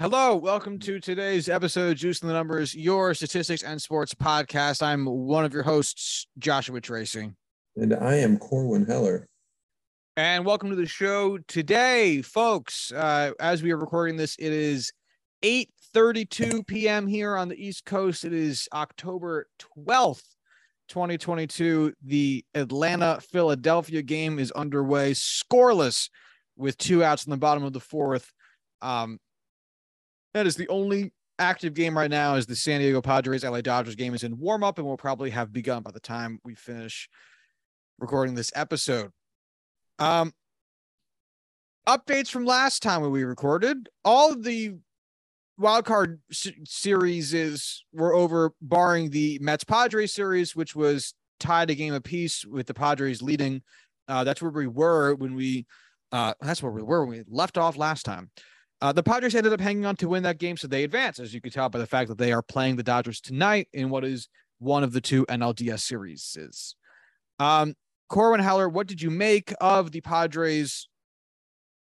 Hello, welcome to today's episode of Juice in the Numbers, your statistics and sports podcast. I'm one of your hosts, Joshua Tracy. And I am Corwin Heller. And welcome to the show today, folks. Uh, as we are recording this, it is 8:32 p.m. here on the East Coast. It is October 12th, 2022. The Atlanta Philadelphia game is underway, scoreless, with two outs in the bottom of the fourth. Um, that is the only active game right now. Is the San Diego Padres LA Dodgers game is in warm up and will probably have begun by the time we finish recording this episode. Um, updates from last time when we recorded. All the wild card s- series is were over, barring the Mets Padres series, which was tied a game apiece with the Padres leading. Uh, that's where we were when we. Uh, that's where we were when we left off last time. Uh, the Padres ended up hanging on to win that game, so they advance, as you can tell by the fact that they are playing the Dodgers tonight in what is one of the two NLDS series. Um, Corwin Heller, what did you make of the Padres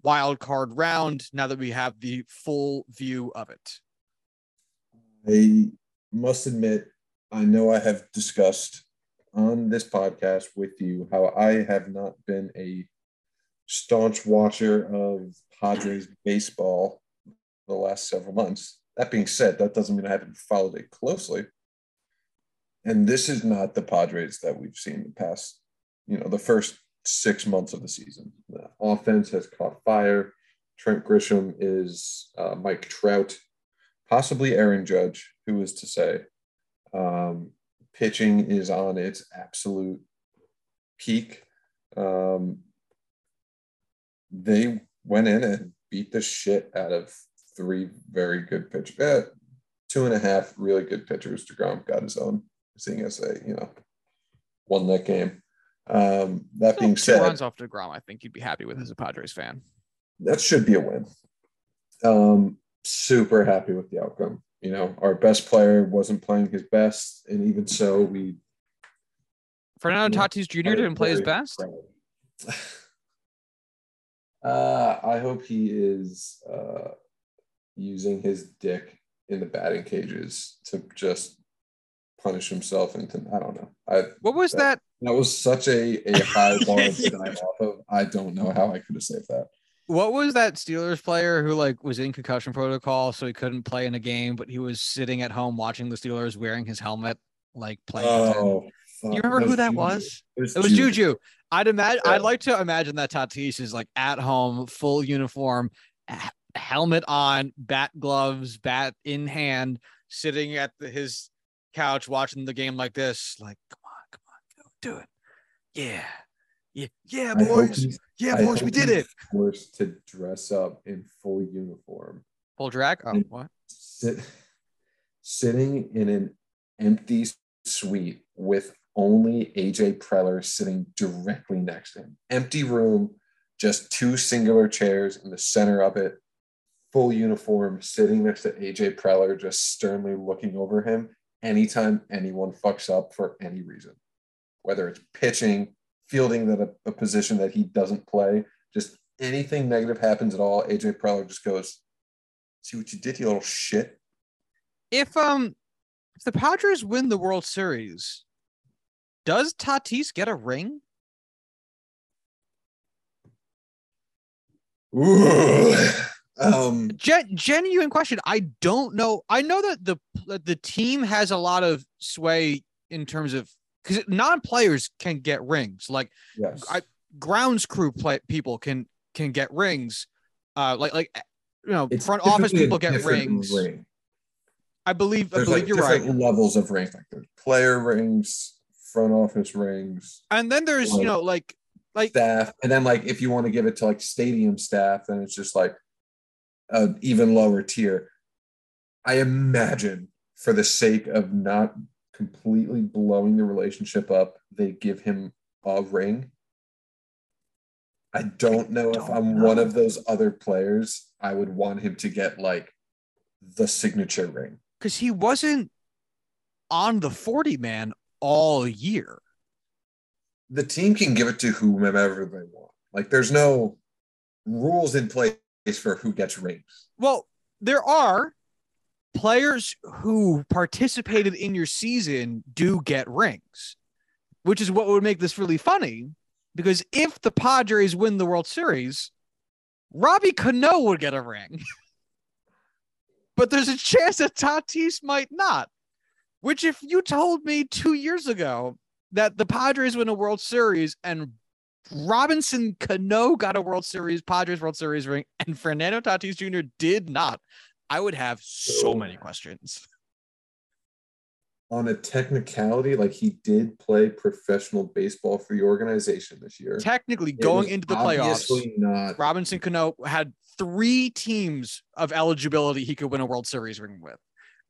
wild card round now that we have the full view of it? I must admit, I know I have discussed on this podcast with you how I have not been a staunch watcher of Padres baseball the last several months. That being said, that doesn't mean I haven't followed it closely. And this is not the Padres that we've seen the past, you know, the first six months of the season. The offense has caught fire. Trent Grisham is uh, Mike Trout, possibly Aaron Judge, who is to say. Um, pitching is on its absolute peak. Um, they went in and beat the shit out of three very good pitchers. Eh, two and a half really good pitchers. DeGrom got his own, seeing as they, you know, won that game. Um, that being Two said, runs off Degrom, I think you'd be happy with as a Padres fan. that should be a win. Um, super happy with the outcome. You know, our best player wasn't playing his best, and even so, we Fernando Tatis Jr. didn't play his best. Uh, I hope he is uh, using his dick in the batting cages to just punish himself into I don't know. I What was that? that was such a, a high bar to dive off of. I don't know how I could have saved that. What was that Steelers player who like was in concussion protocol, so he couldn't play in a game, but he was sitting at home watching the Steelers wearing his helmet, like playing. Oh. You remember who that Juju. was? It was, It was Juju. I'd imagine. Yeah. I'd like to imagine that Tatis is like at home, full uniform, helmet on, bat gloves, bat in hand, sitting at the, his couch watching the game like this. Like, come on, come on, do, do it. Yeah, yeah, yeah, boys. Yeah, I boys, we did it. Forced to dress up in full uniform, Full drag. Oh, what? sit, sitting in an empty suite with only AJ Preller sitting directly next to him. Empty room, just two singular chairs in the center of it. Full uniform, sitting next to AJ Preller, just sternly looking over him. Anytime anyone fucks up for any reason, whether it's pitching, fielding that a, a position that he doesn't play, just anything negative happens at all, AJ Preller just goes, "See what you did, you little shit." If um, if the Padres win the World Series, does Tatis get a ring? Ooh. um, Gen- genuine question. I don't know. I know that the that the team has a lot of sway in terms of because non-players can get rings. Like yes. I- grounds crew play people can can get rings. Uh, like like you know, It's front office people get rings. ring. I believe. I believe like you're right. levels of rings. Like there's player rings, front office rings, And then there's you know like like staff, and then like if you want to give it to like stadium staff, then it's just like an even lower tier. I imagine for the sake of not completely blowing the relationship up, they give him a ring. I don't know if don't I'm one of those other players. I would want him to get like the signature ring. because he wasn't on the 40 man all year. The team can give it to whomever they want. Like there's no rules in place for who gets rings. Well, there are players who participated in your season do get rings, which is what would make this really funny. Because if the Padres win the World Series, Robbie Cano would get a ring. but there's a chance that Tatis might not. Which, if you told me two years ago that the Padres win a World Series and Robinson Cano got a World Series, Padres World Series ring, and Fernando Tatis Jr. did not, I would have so oh, many questions. On a technicality, like he did play professional baseball for the organization this year. Technically, going into the playoffs, not Robinson Cano had three teams of eligibility he could win a World Series ring with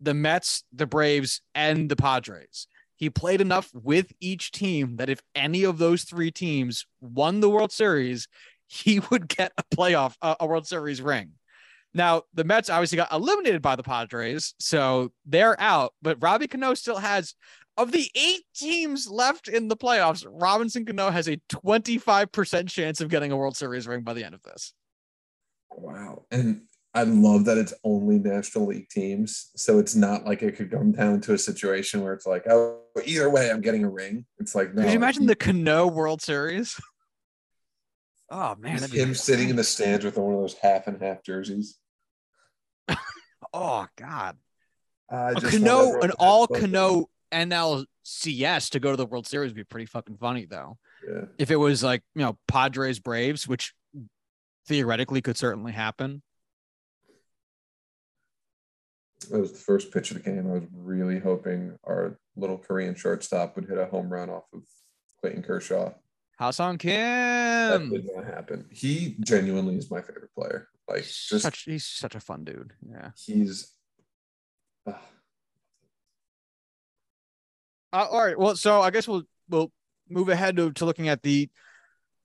the Mets, the Braves, and the Padres. He played enough with each team that if any of those three teams won the World Series, he would get a playoff, a World Series ring. Now, the Mets obviously got eliminated by the Padres, so they're out. But Robbie Cano still has, of the eight teams left in the playoffs, Robinson Cano has a 25% chance of getting a World Series ring by the end of this. Wow. And I love that it's only National League teams. So it's not like it could come down to a situation where it's like, oh, either way, I'm getting a ring. It's like, no. Could you imagine the Cano World Series? Oh man, him sitting in the stands with one of those half and half jerseys. oh God, uh, a Cano, an all Cano NLCS to go to the World Series would be pretty fucking funny though. Yeah. If it was like you know Padres Braves, which theoretically could certainly happen. That was the first pitch of the game. I was really hoping our little Korean shortstop would hit a home run off of Clayton Kershaw. Ha-Seong Kim. That did not happen. He genuinely is my favorite player. Like just such, he's such a fun dude. Yeah. He's. Uh, uh, all right. Well, so I guess we'll we'll move ahead to, to looking at the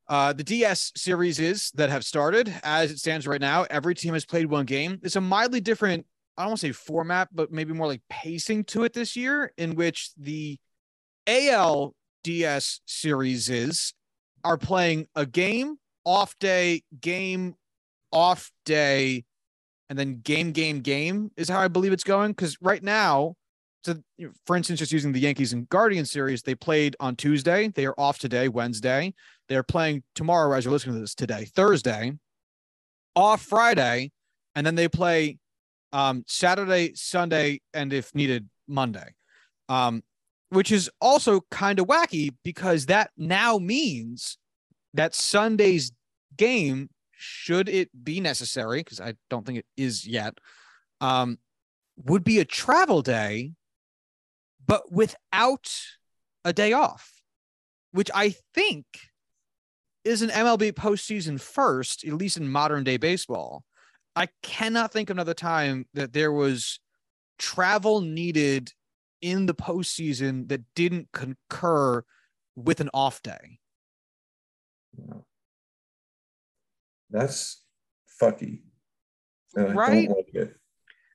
uh, the DS series is that have started as it stands right now. Every team has played one game. It's a mildly different, I don't want to say format, but maybe more like pacing to it this year, in which the ALDS series is are playing a game, off day, game, off day, and then game, game, game is how I believe it's going. Because right now, for instance, just using the Yankees and Guardians series, they played on Tuesday. They are off today, Wednesday. They're playing tomorrow as you're listening to this today, Thursday, off Friday, and then they play um, Saturday, Sunday, and if needed, Monday. Um, which is also kind of wacky because that now means that Sunday's game, should it be necessary, because I don't think it is yet, um, would be a travel day, but without a day off, which I think is an MLB postseason first, at least in modern day baseball. I cannot think of another time that there was travel needed in the postseason that didn't concur with an off day. That's fucky. And right. Like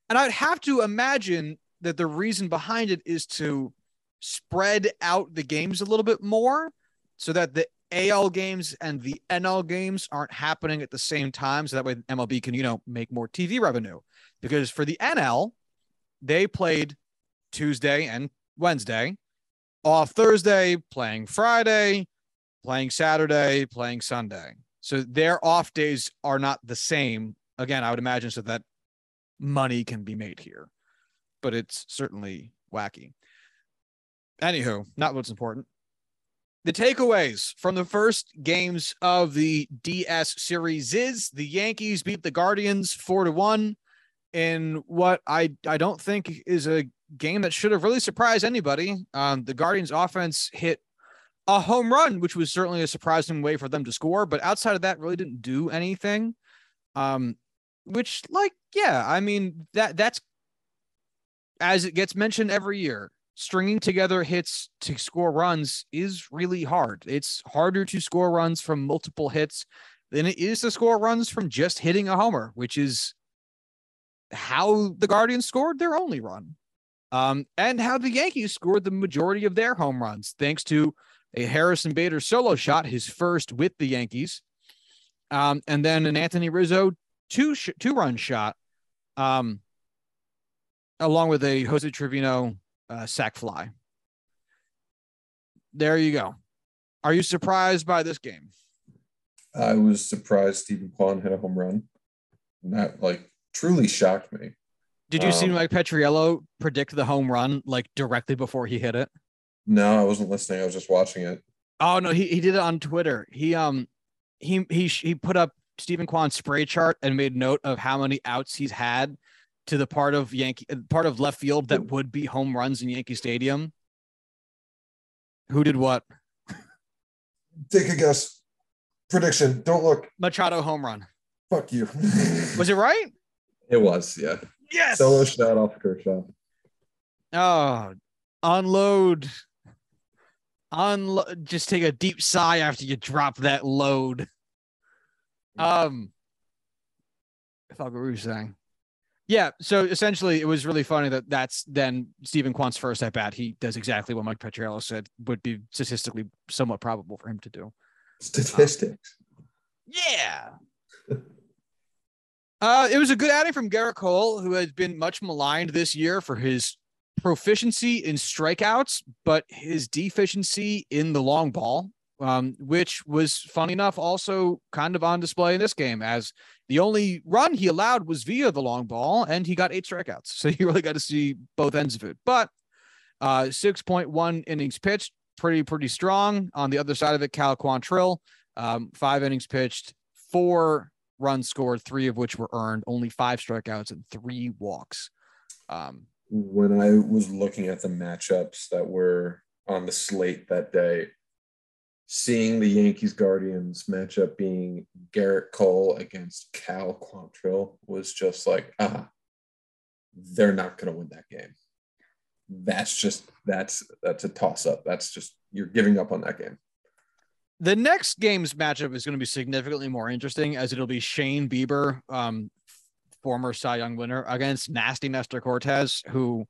and I'd have to imagine that the reason behind it is to spread out the games a little bit more so that the AL games and the NL games aren't happening at the same time. So that way MLB can, you know, make more TV revenue. Because for the NL, they played Tuesday and Wednesday, off Thursday, playing Friday, playing Saturday, playing Sunday. So their off days are not the same. Again, I would imagine so that money can be made here, but it's certainly wacky. Anywho, not what's important. The takeaways from the first games of the DS series is the Yankees beat the Guardians four to one in what I I don't think is a game that should have really surprised anybody. Um, the Guardians offense hit a home run, which was certainly a surprising way for them to score, but outside of that, really didn't do anything. Um, which, like, yeah, I mean that that's as it gets mentioned every year. Stringing together hits to score runs is really hard. It's harder to score runs from multiple hits than it is to score runs from just hitting a homer, which is how the Guardians scored their only run. Um, and how the Yankees scored the majority of their home runs, thanks to a Harrison Bader solo shot, his first with the Yankees, um, and then an Anthony Rizzo two sh- two run shot Um, along with a Jose Trevino uh, sac fly. There you go. Are you surprised by this game? I was surprised Steven Kwan hit a home run. And That like truly shocked me. Did you see Um, Mike Petriello predict the home run like directly before he hit it? No, I wasn't listening. I was just watching it. Oh no, he, he did it on Twitter. He um he he he put up Steven Kwan's spray chart and made note of how many outs he's had to the part of Yankee part of left field that would be home runs in Yankee Stadium. Who did what? Take a guess. Prediction. Don't look. Machado home run. Fuck you. Was it right? It was, yeah. Yes. Solo shot off Kershaw. Oh, unload. Unload. Just take a deep sigh after you drop that load. Um, I thought what were you saying? Yeah. So essentially, it was really funny that that's then Steven Kwan's first at bat. He does exactly what Mike Petriello said would be statistically somewhat probable for him to do. Statistics. Yeah. uh, it was a good outing from Gerrit Cole, who has been much maligned this year for his proficiency in strikeouts, but his deficiency in the long ball, um, which was funny enough also kind of on display in this game, as the only run he allowed was via the long ball, and he got eight strikeouts. So you really got to see both ends of it. But uh, 6.1 innings pitched, pretty, pretty strong. On the other side of it, Cal Quantrill, um, five innings pitched, four runs scored, three of which were earned, only five strikeouts and three walks. Um, When I was looking at the matchups that were on the slate that day, seeing the Yankees Guardians matchup being Gerrit Cole against Cal Quantrill was just like, ah, they're not going to win that game. That's just that's that's a toss up. That's just you're giving up on that game. the next game's matchup is going to be significantly more interesting as it'll be Shane Bieber, um, former Cy Young winner, against Nasty Nestor Cortes, who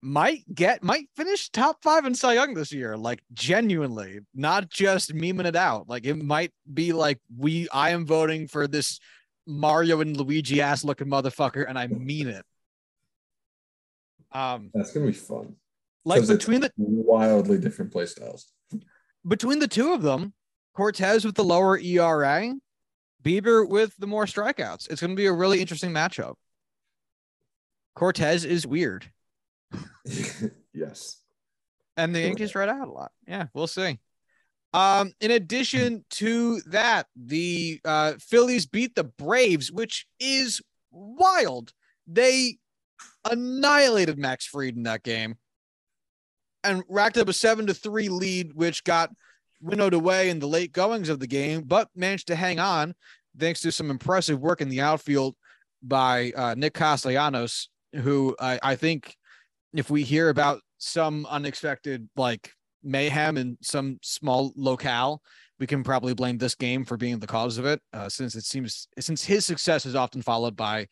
might get might finish top five in Cy Young this year. Like genuinely, not just memeing it out. Like it might be like we I am voting for this Mario and Luigi ass looking motherfucker, and I mean it. Um, That's gonna be fun. Like between the wildly different play styles. between the two of them, Cortes with the lower ERA, Bieber with the more strikeouts. It's to be a really interesting matchup. Cortes is weird, yes. and the Sure. Yankees right out a lot. Yeah, we'll see. Um, in addition to that, the uh, Phillies beat the Braves, which is wild. They annihilated Max Fried in that game and racked up a seven to three lead, which got winnowed away in the late goings of the game, but managed to hang on thanks to some impressive work in the outfield by uh, Nick Castellanos, who I, I think if we hear about some unexpected like mayhem in some small locale, we can probably blame this game for being the cause of it, uh, since it seems since his success is often followed by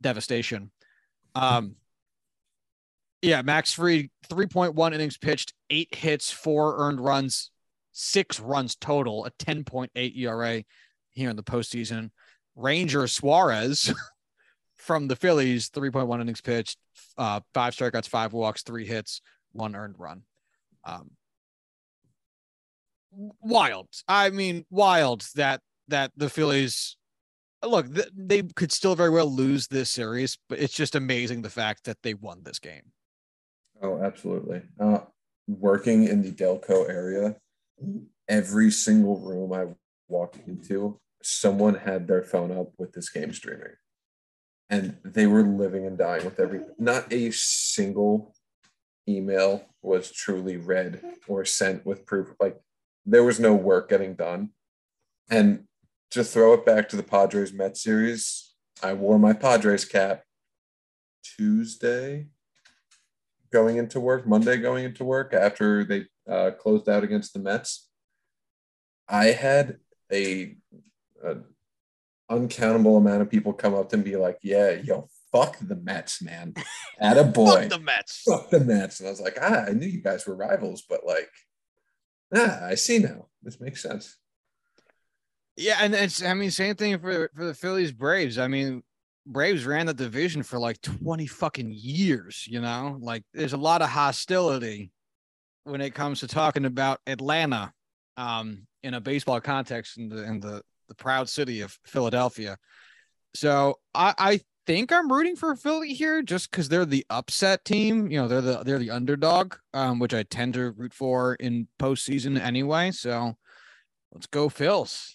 devastation. Um, yeah, Max Fried, 3.1 innings pitched, eight hits, four earned runs, six runs total, a 10.8 ERA here in the postseason. Ranger Suarez from the Phillies, 3.1 innings pitched, uh, five strikeouts, five walks, three hits, one earned run. Um, wild. I mean, wild that that the Phillies look, th- they could still very well lose this series, but it's just amazing the fact that they won this game. Oh, absolutely. Uh, working in the Delco area, every single room I walked into, someone had their phone up with this game streaming. And they were living and dying with every, not a single email was truly read or sent with proof. Like there was no work getting done. And to throw it back to the Padres Met series, I wore my Padres cap Tuesday going into work, Monday going into work after they uh, closed out against the Mets. I had a, a uncountable amount of people come up to and be like, "Yeah, yo, fuck the Mets, man. At a boy, Fuck the Mets. fuck the Mets." And I was like, "Ah, I knew you guys were rivals, but like, ah, I see now. This makes sense." Yeah, and it's I mean, same thing for for the Phillies Braves. I mean, Braves ran the division for like 20 fucking years, you know? Like there's a lot of hostility when it comes to talking about Atlanta um, in a baseball context in the in the, the proud city of Philadelphia. So I, I think I'm rooting for Philly here just because they're the upset team. You know, they're the they're the underdog, um, which I tend to root for in postseason anyway. So let's go Phils.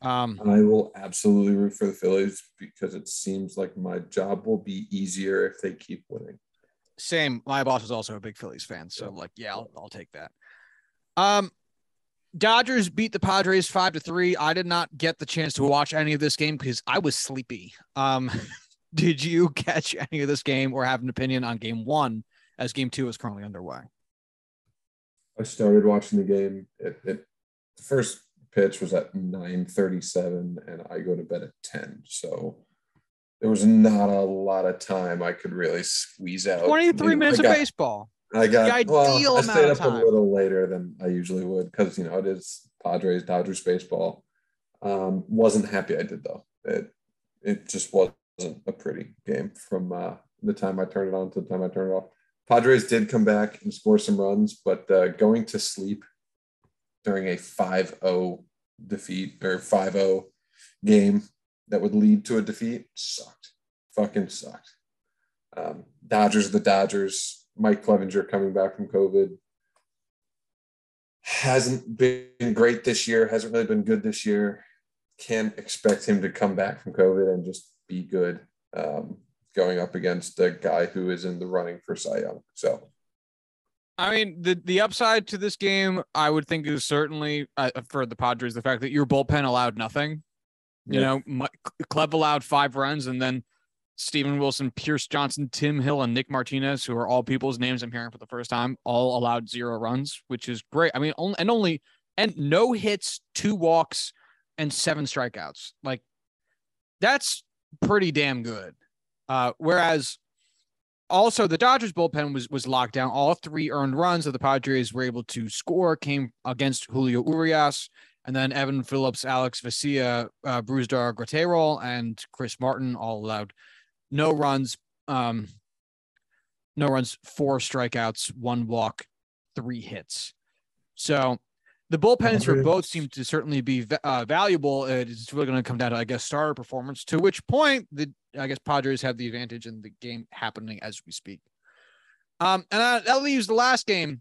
Um, I will absolutely root for the Phillies because it seems like my job will be easier if they keep winning. Same. My boss is also a big Phillies fan, so like, yeah, I'll, I'll take that. Um, Dodgers beat the Padres five to three. I did not get the chance to watch any of this game because I was sleepy. Um, did you catch any of this game or have an opinion on game one as game two is currently underway? I started watching the game. It, it the first pitch was at 9:37 and I go to bed at 10. So there was not a lot of time I could really squeeze out. 23 minutes got, of baseball. I got well, I stayed up a little later than I usually would because you know it is Padres Dodgers baseball. Um, wasn't happy I did though. It it just wasn't a pretty game from uh, the time I turned it on to the time I turned it off. Padres did come back and score some runs, but uh, going to sleep during a 5-0 defeat or 5-0 game that would lead to a defeat sucked. Fucking sucked. Um, Dodgers, the Dodgers. Mike Clevinger coming back from COVID hasn't been great this year. Hasn't really been good this year. Can't expect him to come back from COVID and just be good. Um, going up against a guy who is in the running for Cy Young. So I mean, the the upside to this game, I would think, is certainly uh, for the Padres the fact that your bullpen allowed nothing. You yeah. know, Clev allowed five runs, and then Steven Wilson, Pierce Johnson, Tim Hill, and Nick Martinez, who are all people's names I'm hearing for the first time, all allowed zero runs, which is great. I mean, only and only and no hits, two walks, and seven strikeouts. Like that's pretty damn good. Uh, whereas also the Dodgers bullpen was was locked down. All three earned runs that the Padres were able to score came against Julio Urias, and then Evan Phillips, Alex Vesia, uh, Brusdar Graterol, and Chris Martin all allowed no runs, um, no runs, four strikeouts, one walk, three hits. So the bullpens for both seem to certainly be uh, valuable. It's really going to come down to, I guess, starter performance. To which point, the I guess Padres have the advantage in the game happening as we speak. Um, and that, that leaves the last game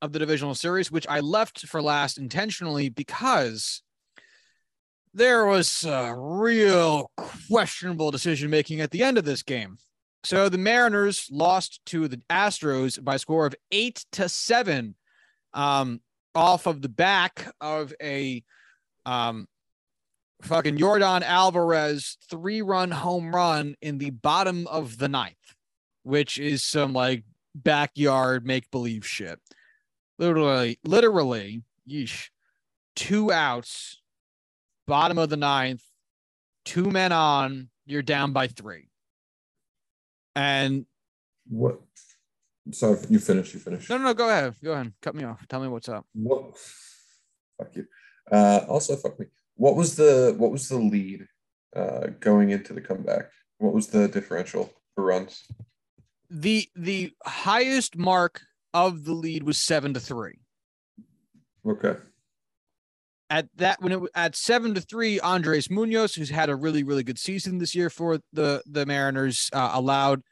of the divisional series, which I left for last intentionally because there was a real questionable decision making at the end of this game. So the Mariners lost to the Astros by a score of eight to seven. Um, off of the back of a um, fucking Yordan Alvarez three run home run in the bottom of the ninth, which is some like backyard make believe shit. Literally, literally, yeesh, two outs, bottom of the ninth, two men on, you're down by three. And what Sorry, you finish. You finish. No, no, no, go ahead. Go ahead. Cut me off. Tell me what's up. What? Fuck you. Uh, also, fuck me. What was the what was the lead uh, going into the comeback? What was the differential for runs? The the highest mark of the lead was seven to three. Okay. At that when it at seven to three, Andres Munoz, who's had a really really good season this year for the the Mariners, uh, allowed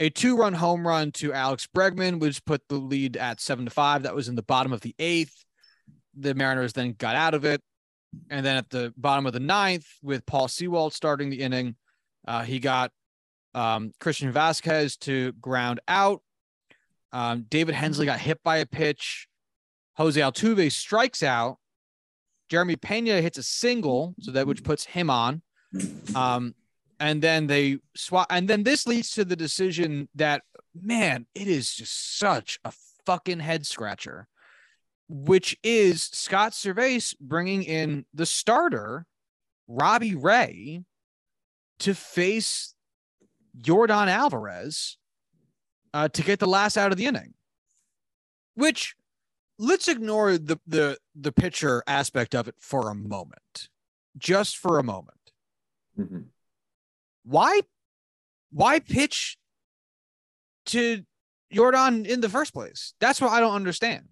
a two run home run to Alex Bregman, which put the lead at seven to five. That was in the bottom of the eighth. The Mariners then got out of it. And then at the bottom of the ninth, with Paul Sewald starting the inning, uh, he got um, Christian Vazquez to ground out. Um, David Hensley got hit by a pitch. Jose Altuve strikes out. Jeremy Pena hits a single, so that which puts him on. Um, and then they swap and then this leads to the decision that man it is just such a fucking head scratcher which is Scott Servais bringing in the starter Robbie Ray to face Yordan Alvarez uh, to get the last out of the inning which let's ignore the the the pitcher aspect of it for a moment just for a moment mm-hmm why why pitch to Yordan in the first place? That's what I don't understand.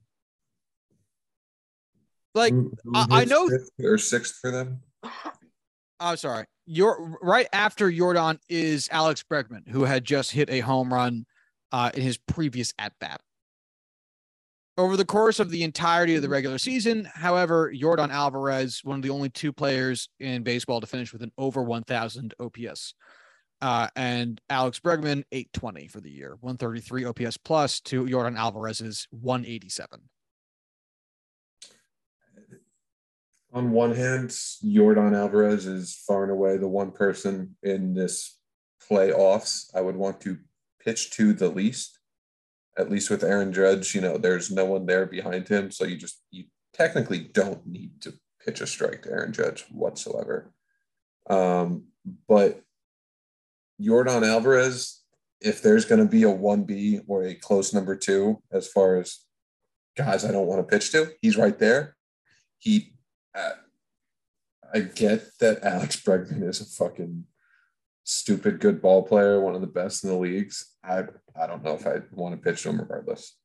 Like I- I know- fifth or sixth for them. I'm sorry. You're right after Yordan is Alex Bregman, who had just hit a home run uh, in his previous at bat. Over the course of the entirety of the regular season, however, Yordan Alvarez, one of the only two players in baseball to finish with an over 1,000 OPS, uh, and Alex Bregman 820 for the year, 133 OPS plus to Yordan Alvarez's 187. On one hand, Yordan Alvarez is far and away the one person in this playoffs I would want to pitch to the least. At least with Aaron Judge, you know, there's no one there behind him, so you just you technically don't need to pitch a strike to Aaron Judge whatsoever. Um, but Yordan Alvarez, if there's going to be a 1B or a close number two as far as guys I don't want to pitch to, he's right there. He, uh, I get that Alex Bregman is a fucking stupid good ball player, one of the best in the leagues. I, I don't know if I want to pitch to him regardless.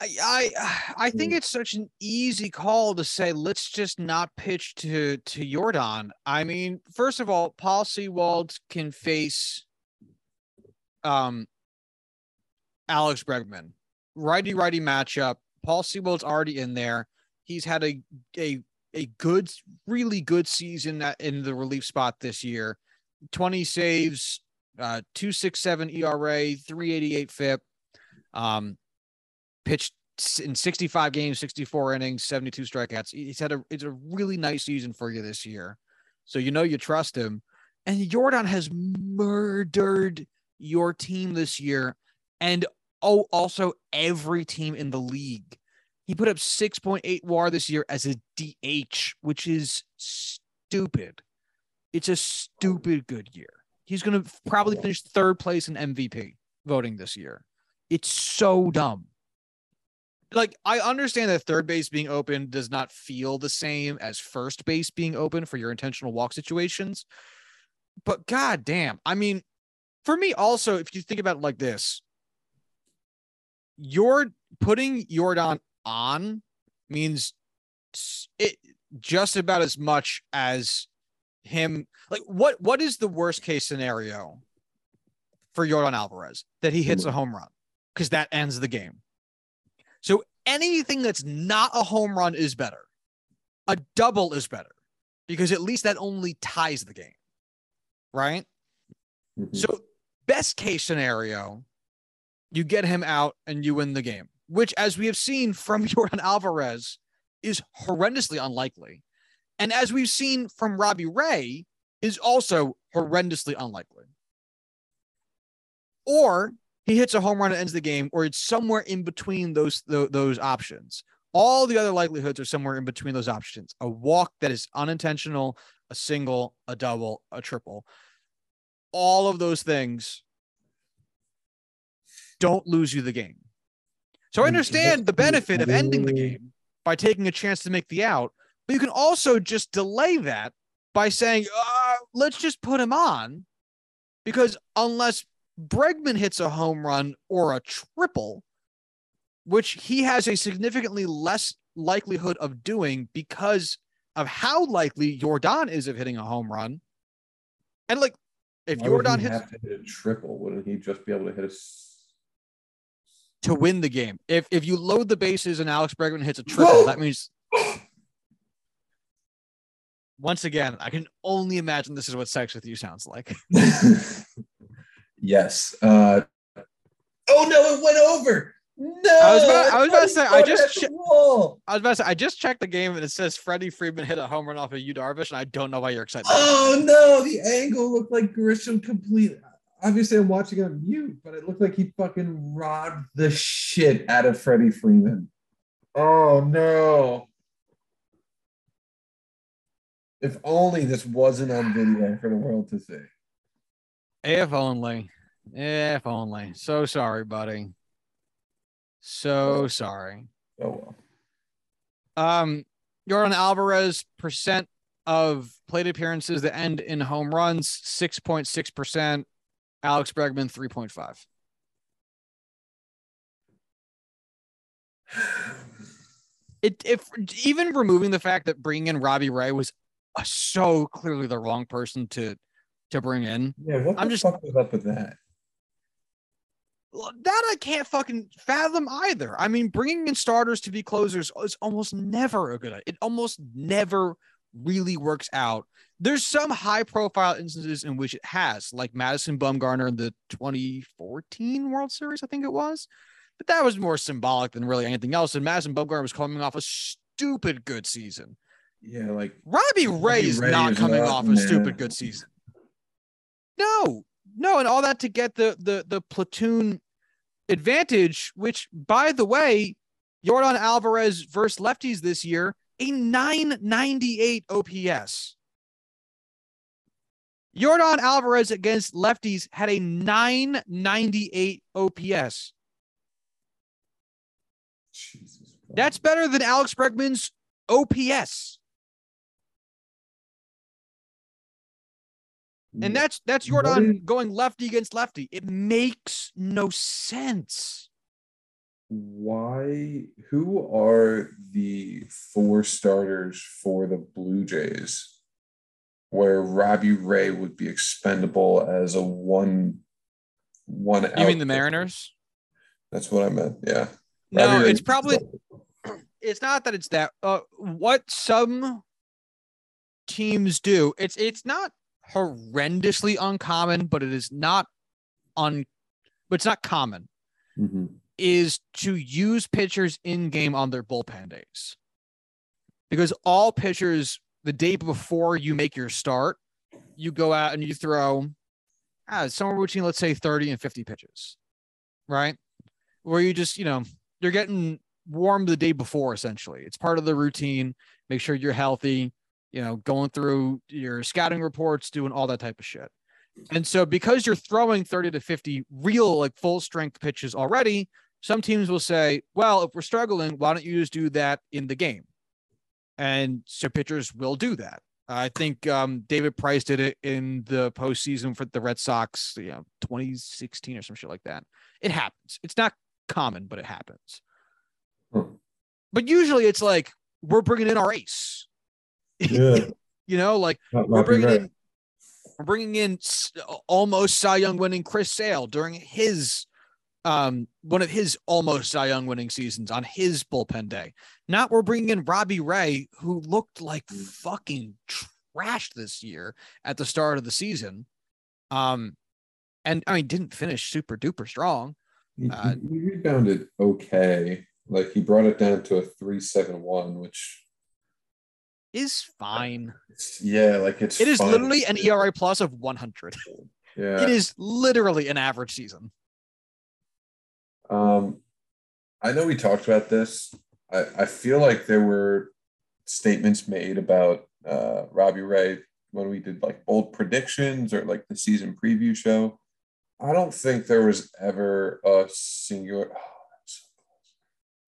I I, I think Mm. it's such an easy call to say let's just not pitch to to Yordan. I mean, first of all, Paul Sewald can face um Alex Bregman. Righty righty matchup. Paul Sewald's already in there. He's had a a a good, really good season in the relief spot this year. 20 saves, uh 267 ERA, 388 FIP. Um pitched in 65 games, 64 innings, 72 strikeouts. He's had a it's a really nice season for you this year. So you know you trust him. And Yordan has murdered your team this year and oh also every team in the league. He put up 6.8 WAR this year as a DH, which is stupid. It's a stupid good year. He's going to probably finish third place in MVP voting this year. It's so dumb like I understand that third base being open does not feel the same as first base being open for your intentional walk situations. But god damn, I mean, for me also, if you think about it like this, you're putting Yordan on means it just about as much as him like what what is the worst case scenario for Yordan Alvarez that he hits a home run because that ends the game. So anything that's not a home run is better. A double is better because at least that only ties the game. Right? Mhm. So, best case scenario, you get him out and you win the game, which, as we have seen from Yordan Alvarez, is horrendously unlikely. And as we've seen from Robbie Ray, is also horrendously unlikely. Or he hits a home run and ends the game, or it's somewhere in between those tho- those options. All the other likelihoods are somewhere in between those options. A walk that is unintentional, a single, a double, a triple. All of those things don't lose you the game. So I understand the benefit of ending the game by taking a chance to make the out, but you can also just delay that by saying, uh, let's just put him on because unless Bregman hits a home run or a triple, which he has a significantly less likelihood of doing because of how likely Yordan is of hitting a home run. And like, if Why Yordan hits hit a triple, wouldn't he just be able to hit a? To win the game, if if you load the bases and Alex Bregman hits a triple, that means once again, I can only imagine this is what sex with you sounds like. yes. Uh, oh no! It went over. No. I was about- I was about to say, I just wall. I was about to say, I just checked the game and it says Freddie Freeman hit a home run off of Yu Darvish, and I don't know why you're excited. Oh no! The angle looked like Grisham complete. Obviously, I'm watching it on mute, but it looked like he fucking robbed the shit out of Freddie Freeman. Oh no! If only this wasn't on video for the world to see. If only. If only. So sorry, buddy. So sorry. Oh well. Um, Yordan Alvarez percent of plate appearances that end in home runs, 6.6%. Alex Bregman, 3.5. It if even removing the fact that bringing in Robbie Ray was uh, so clearly the wrong person to to bring in. Yeah, what the I'm just- fuck was up with that? That I can't fucking fathom either. I mean, bringing in starters to be closers is almost never a good. idea. It almost never really works out. There's some high profile instances in which it has, like Madison Bumgarner in the 2014 World Series, I think it was. But that was more symbolic than really anything else. And Madison Bumgarner was coming off a stupid good season. Yeah, like Robbie Ray is Ray not is coming not, off a stupid good season. No, no, and all that to get the the the platoon advantage, which by the way, Yordan Alvarez versus lefties this year, a 998 OPS. Yordan Alvarez against lefties had a 998 OPS. Jesus. That's better than Alex Bregman's OPS. And that's that's Yordan going lefty against lefty. It makes no sense. Why who are the four starters for the Blue Jays where Robbie Ray would be expendable as a one one You mean the Mariners? That's what I meant. Yeah. No, Robbie Ray- it's probably it's not that it's that uh what some teams do. It's it's not horrendously uncommon, but it is not un but it's not common. Mhm. Is to use pitchers in game on their bullpen days. Because all pitchers, the day before you make your start, you go out and you throw ah, somewhere between, let's say, 30 and 50 pitches, right? Where you just, you know, you're getting warm the day before, essentially. It's part of the routine. Make sure you're healthy, you know, going through your scouting reports, doing all that type of shit. And so, because you're throwing 30 to 50 real, like full strength pitches already, some teams will say, well, if we're struggling, why don't you just do that in the game? And so pitchers will do that. I think um, David Price did it in the postseason for the Red Sox, you know, 2016 or some shit like that. It happens. It's not common, but it happens. Huh. But usually it's like, we're bringing in our ace. Yeah. you know, like Not we're bringing in we're bringing in almost Cy Young winning Chris Sale during his um one of his almost Cy Young winning seasons on his bullpen day. Not we're bringing in Robbie Ray who looked like fucking trash this year at the start of the season. Um and I mean didn't finish super duper strong. He, Uh, he rebounded okay. Like he brought it down to a three seven one, which Is fine. yeah, like it's It is fine. literally an ERA plus of 100. Yeah. It is literally an average season. Um, I know we talked about this. I, I feel like there were statements made about uh, Robbie Ray when we did like bold predictions or like the season preview show. I don't think there was ever a singular,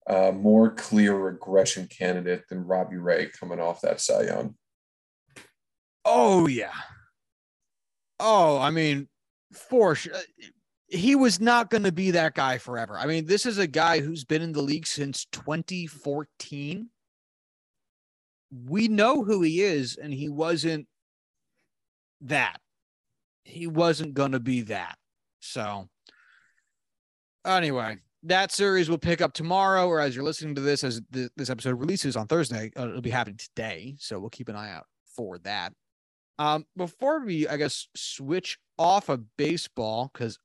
oh, uh, more clear regression candidate than Robbie Ray coming off that Cy Young. Oh yeah. Oh, I mean, for sure. He was not going to be that guy forever. I mean, this is a guy who's been in the league since 2014. We know who he is, and he wasn't that. He wasn't going to be that. So, anyway, that series will pick up tomorrow, or as you're listening to this, as th- this episode releases on Thursday, uh, it'll be happening today. So, we'll keep an eye out for that. Um, before we, I guess, switch off of baseball, because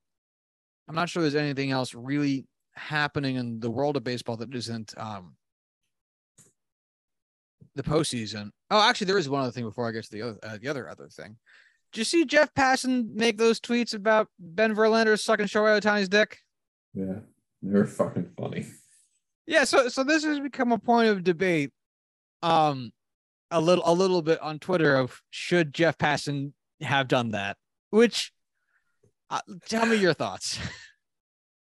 I'm not sure there's anything else really happening in the world of baseball that isn't um the postseason. Oh, actually, there is one other thing before I get to the other uh, the other other thing. Did you see Jeff Passan make those tweets about Ben Verlander sucking Shohei Ohtani's dick? Yeah, they're fucking funny. Yeah, so so this has become a point of debate, um, a little a little bit on Twitter of should Jeff Passan have done that? Which, uh, tell me your thoughts.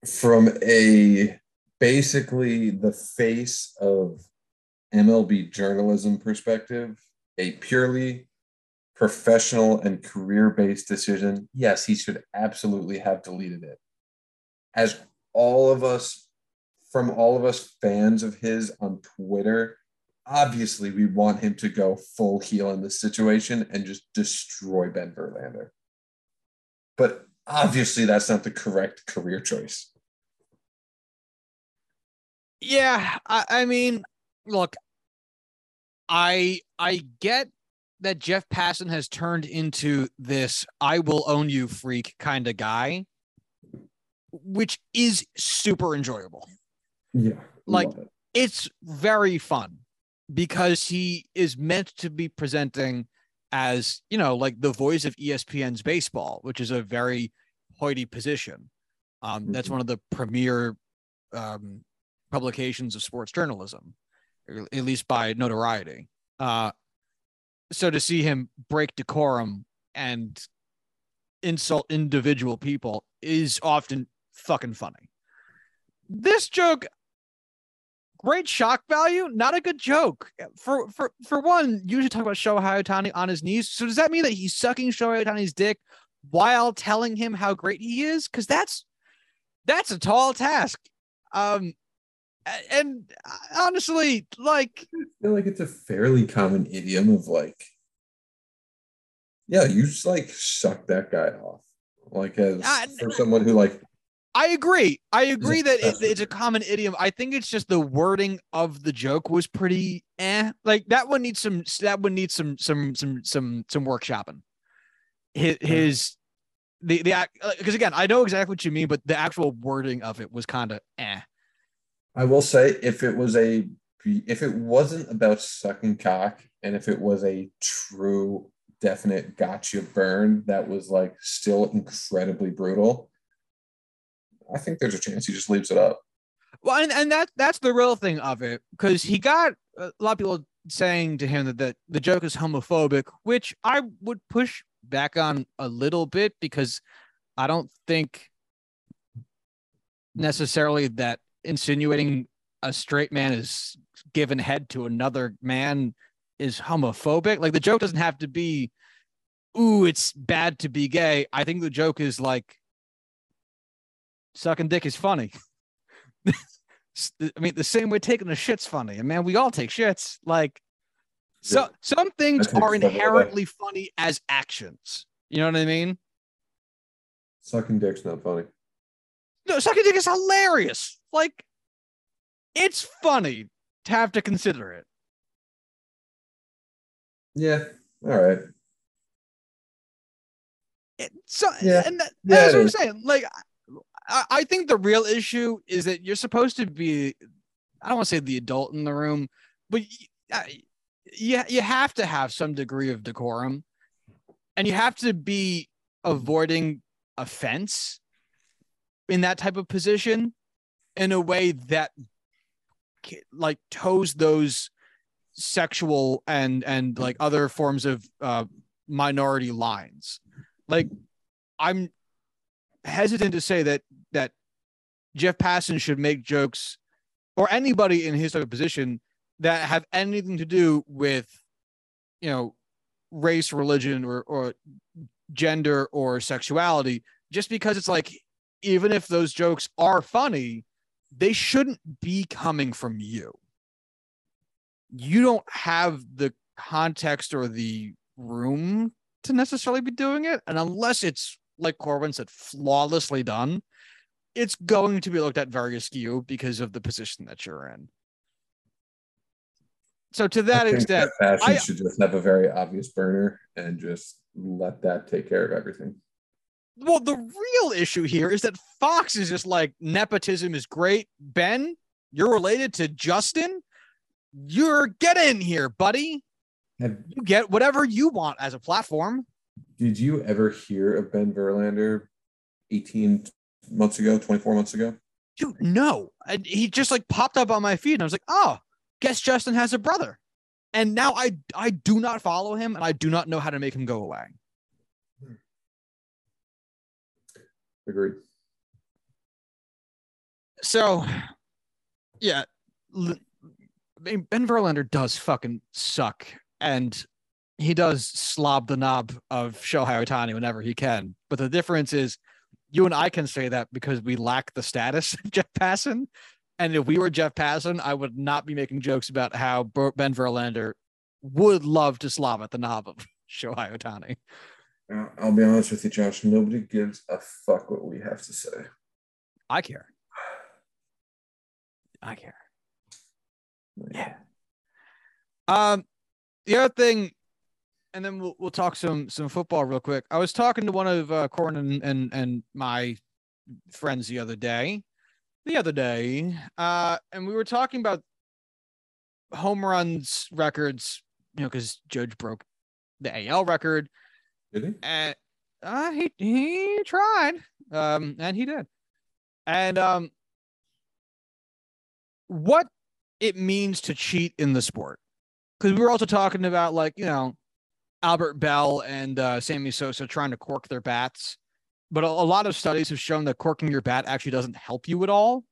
from a basically the face of MLB journalism perspective, a purely professional and career based decision, yes, he should absolutely have deleted it. As all of us, from all of us fans of his on Twitter, obviously we want him to go full heel in this situation and just destroy Ben Verlander. But obviously that's not the correct career choice. Yeah, I, I mean, look, I I get that Jeff Passan has turned into this I will own you freak kind of guy, which is super enjoyable. Yeah. Like it. it's very fun because he is meant to be presenting as, you know, like the voice of ESPN's baseball, which is a very hoity position. Um, mm-hmm. That's one of the premier um, publications of sports journalism, at least by notoriety. Uh, so to see him break decorum and insult individual people is often fucking funny. This joke, great shock value, not a good joke. For for for one, usually talk about Shohei Ohtani on his knees. So does that mean that he's sucking Shohei Ohtani's dick while telling him how great he is? Because that's that's a tall task. Um, and honestly, like I feel like it's a fairly common idiom of like, yeah, you just like suck that guy off, like as uh, for someone who like. I agree. I agree that it, it's a common idiom. I think it's just the wording of the joke was pretty eh. Like that one needs some. That one needs some some some some some workshopping. His, his the the because again, I know exactly what you mean, but the actual wording of it was kind of eh. I will say if it was a if it wasn't about sucking cock and if it was a true definite gotcha burn that was like still incredibly brutal, I think there's a chance he just leaves it up. Well, and, and that that's the real thing of it because he got a lot of people saying to him that the, the joke is homophobic, which I would push back on a little bit because I don't think necessarily that insinuating a straight man is given head to another man is homophobic. Like the joke doesn't have to be, ooh, it's bad to be gay. I think the joke is like sucking dick is funny. I mean, the same way taking a shit's funny. And man, we all take shits. Like so some things are inherently funny as actions. You know what I mean? Sucking dick's not funny. No, sucking dick is hilarious. Like, it's funny to have to consider it. Yeah. All right. It, so, yeah. and that, that's what I'm saying. Like, I, think the real issue is that you're supposed to be, I don't want to say the adult in the room, but you, you have to have some degree of decorum. And you have to be avoiding offense in that type of position in a way that like toes those sexual and and like other forms of uh minority lines. Like i'm hesitant to say that jeff passan should make jokes or anybody in his type of position that have anything to do with you know race religion or or gender or sexuality just because it's like even if those jokes are funny, they shouldn't be coming from you. You don't have the context or the room to necessarily be doing it. And unless it's like Corbin said, flawlessly done, it's going to be looked at very askew because of the position that you're in. So to that extent, that fashion I, should just have a very obvious burner and just let that take care of everything well, the real issue here is that Fox is just like nepotism is great. Ben, you're related to Justin. You're get in here, buddy. Have, you get whatever you want as a platform. Did you ever hear of Ben Verlander 18 months ago, 24 months ago? Dude, no. And he just like popped up on my feed and I was like, oh, guess Justin has a brother. And now I I do not follow him and I do not know how to make him go away. Hmm. Agreed. So, yeah, Ben Verlander does fucking suck, and he does slob the knob of Shohei Ohtani whenever he can. But the difference is you and I can say that because we lack the status of Jeff Passan. And if we were Jeff Passan, I would not be making jokes about how Ben Verlander would love to slob at the knob of Shohei Ohtani. I'll be honest with you, Josh. Nobody gives a fuck what we have to say. I care. I care. Yeah. Um, the other thing, and then we'll we'll talk some some football real quick. I was talking to one of uh, Corin and, and and my friends the other day, the other day, uh, and we were talking about home runs records. You know, because Judge broke the AL record. Did he? And uh, he he tried, um, and he did. And um, what it means to cheat in the sport, because we were also talking about like you know Albert Belle and uh, Sammy Sosa trying to cork their bats, but a, a lot of studies have shown that corking your bat actually doesn't help you at all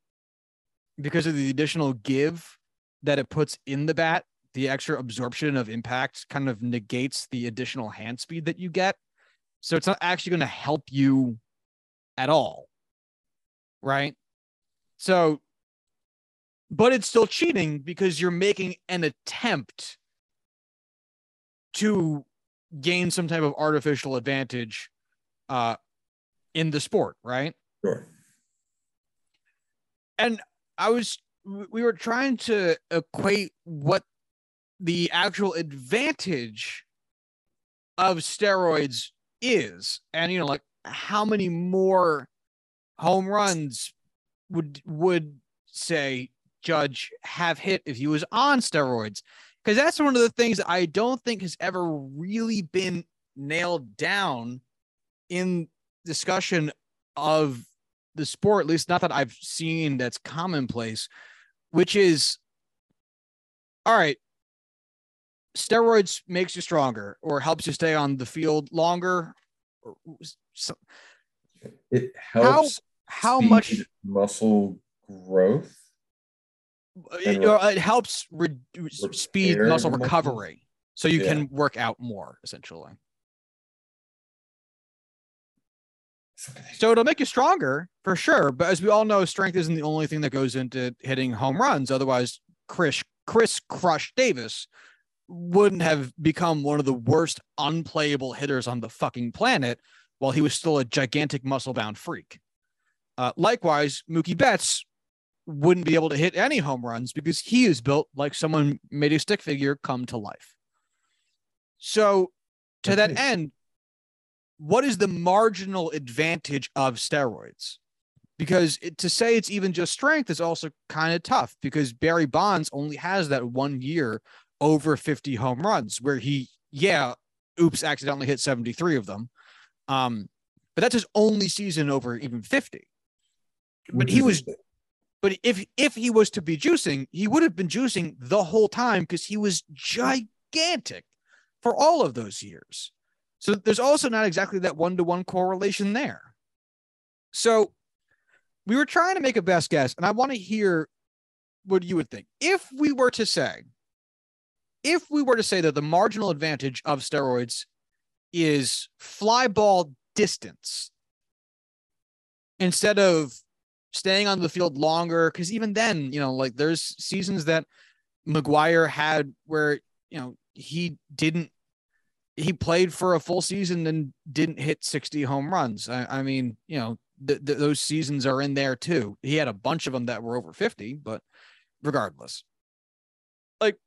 because of the additional give that it puts in the bat the extra absorption of impact kind of negates the additional hand speed that you get. So it's not actually going to help you at all. Right. So, but it's still cheating because you're making an attempt to gain some type of artificial advantage uh, in the sport. Right. Sure. And I was, we were trying to equate what the actual advantage of steroids is and you know like how many more home runs would would say judge have hit if he was on steroids because that's one of the things i don't think has ever really been nailed down in discussion of the sport at least not that i've seen that's commonplace which is all right steroids makes you stronger or helps you stay on the field longer it helps how, how much muscle growth it, it helps reduce speed muscle recovery so you yeah. can work out more essentially so it'll make you stronger for sure but as we all know strength isn't the only thing that goes into hitting home runs otherwise chris chris crush davis wouldn't have become one of the worst unplayable hitters on the fucking planet while he was still a gigantic muscle bound freak. Uh, likewise, Mookie Betts wouldn't be able to hit any home runs because he is built like someone made a stick figure come to life. So, to that end, what is the marginal advantage of steroids? Because it, to say it's even just strength is also kind of tough because Barry Bonds only has that one year over 50 home runs where he, yeah, oops, accidentally hit 73 of them. Um, but that's his only season over even 50. But he was, but if if he was to be juicing, he would have been juicing the whole time because he was gigantic for all of those years. So there's also not exactly that one to one correlation there. So we were trying to make a best guess, and I want to hear what you would think. If we were to say if we were to say that the marginal advantage of steroids is fly ball distance instead of staying on the field longer, because even then, you know, like there's seasons that McGwire had where, you know, he didn't, he played for a full season and didn't hit 60 home runs. I, I mean, you know, th- th- those seasons are in there too. He had a bunch of them that were over 50, but regardless, like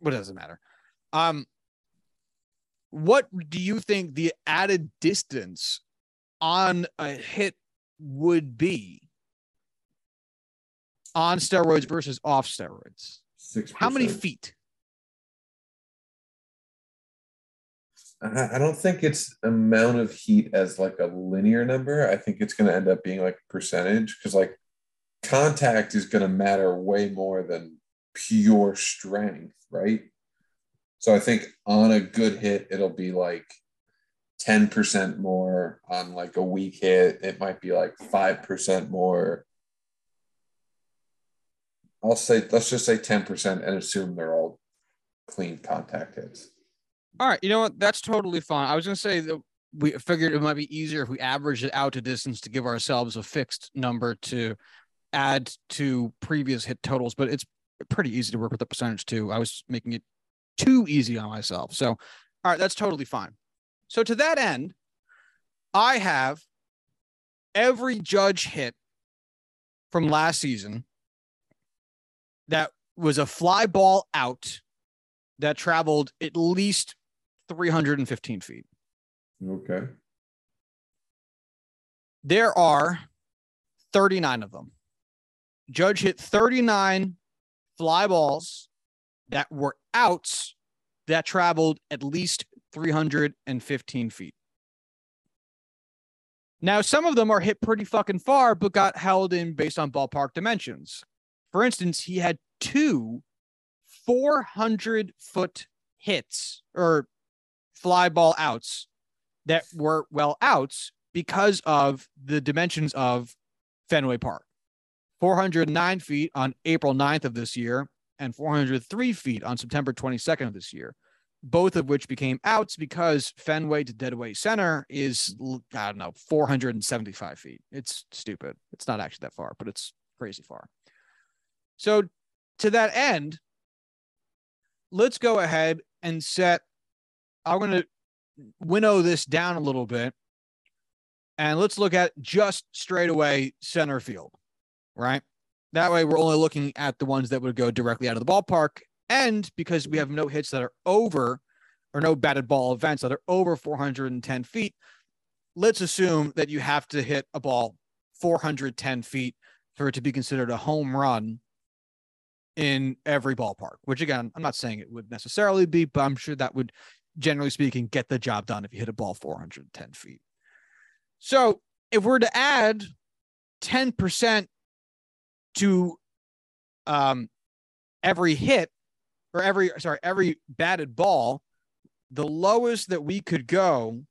what does it matter? Um, what do you think the added distance on a hit would be on steroids versus off steroids? 6%. How many feet? I don't think it's amount of heat as like a linear number. I think it's going to end up being like a percentage because like contact is going to matter way more than pure strength right? So I think on a good hit, it'll be like 10% more. On like a weak hit, it might be like 5% more. I'll say, let's just say 10% and assume they're all clean contact hits. All right, you know what? That's totally fine. I was gonna say that we figured it might be easier if we average it out to distance to give ourselves a fixed number to add to previous hit totals, but it's pretty easy to work with the percentage too. I was making it too easy on myself. So, all right, that's totally fine. So, to that end, I have every judge hit from last season that was a fly ball out that traveled at least 315 feet. Okay. There are 39 of them. Judge hit 39 fly balls that were outs that traveled at least 315 feet. Now, some of them are hit pretty fucking far, but got held in based on ballpark dimensions. For instance, he had two 400 foot hits or fly ball outs that were well outs because of the dimensions of Fenway Park 409 feet on April 9th of this year and 403 feet on September 22nd of this year, both of which became outs because Fenway to Deadway Center is, I don't know, 475 feet. It's stupid. It's not actually that far, but it's crazy far. So, to that end, let's go ahead and set. I'm going to winnow this down a little bit and let's look at just straight away center field, right? That way, we're only looking at the ones that would go directly out of the ballpark. And because we have no hits that are over or no batted ball events that are over 410 feet, let's assume that you have to hit a ball 410 feet for it to be considered a home run in every ballpark, which again, I'm not saying it would necessarily be, but I'm sure that would, generally speaking, get the job done if you hit a ball 410 feet. So if we're to add 10% to um, every hit or every, sorry, every batted ball, the lowest that we could go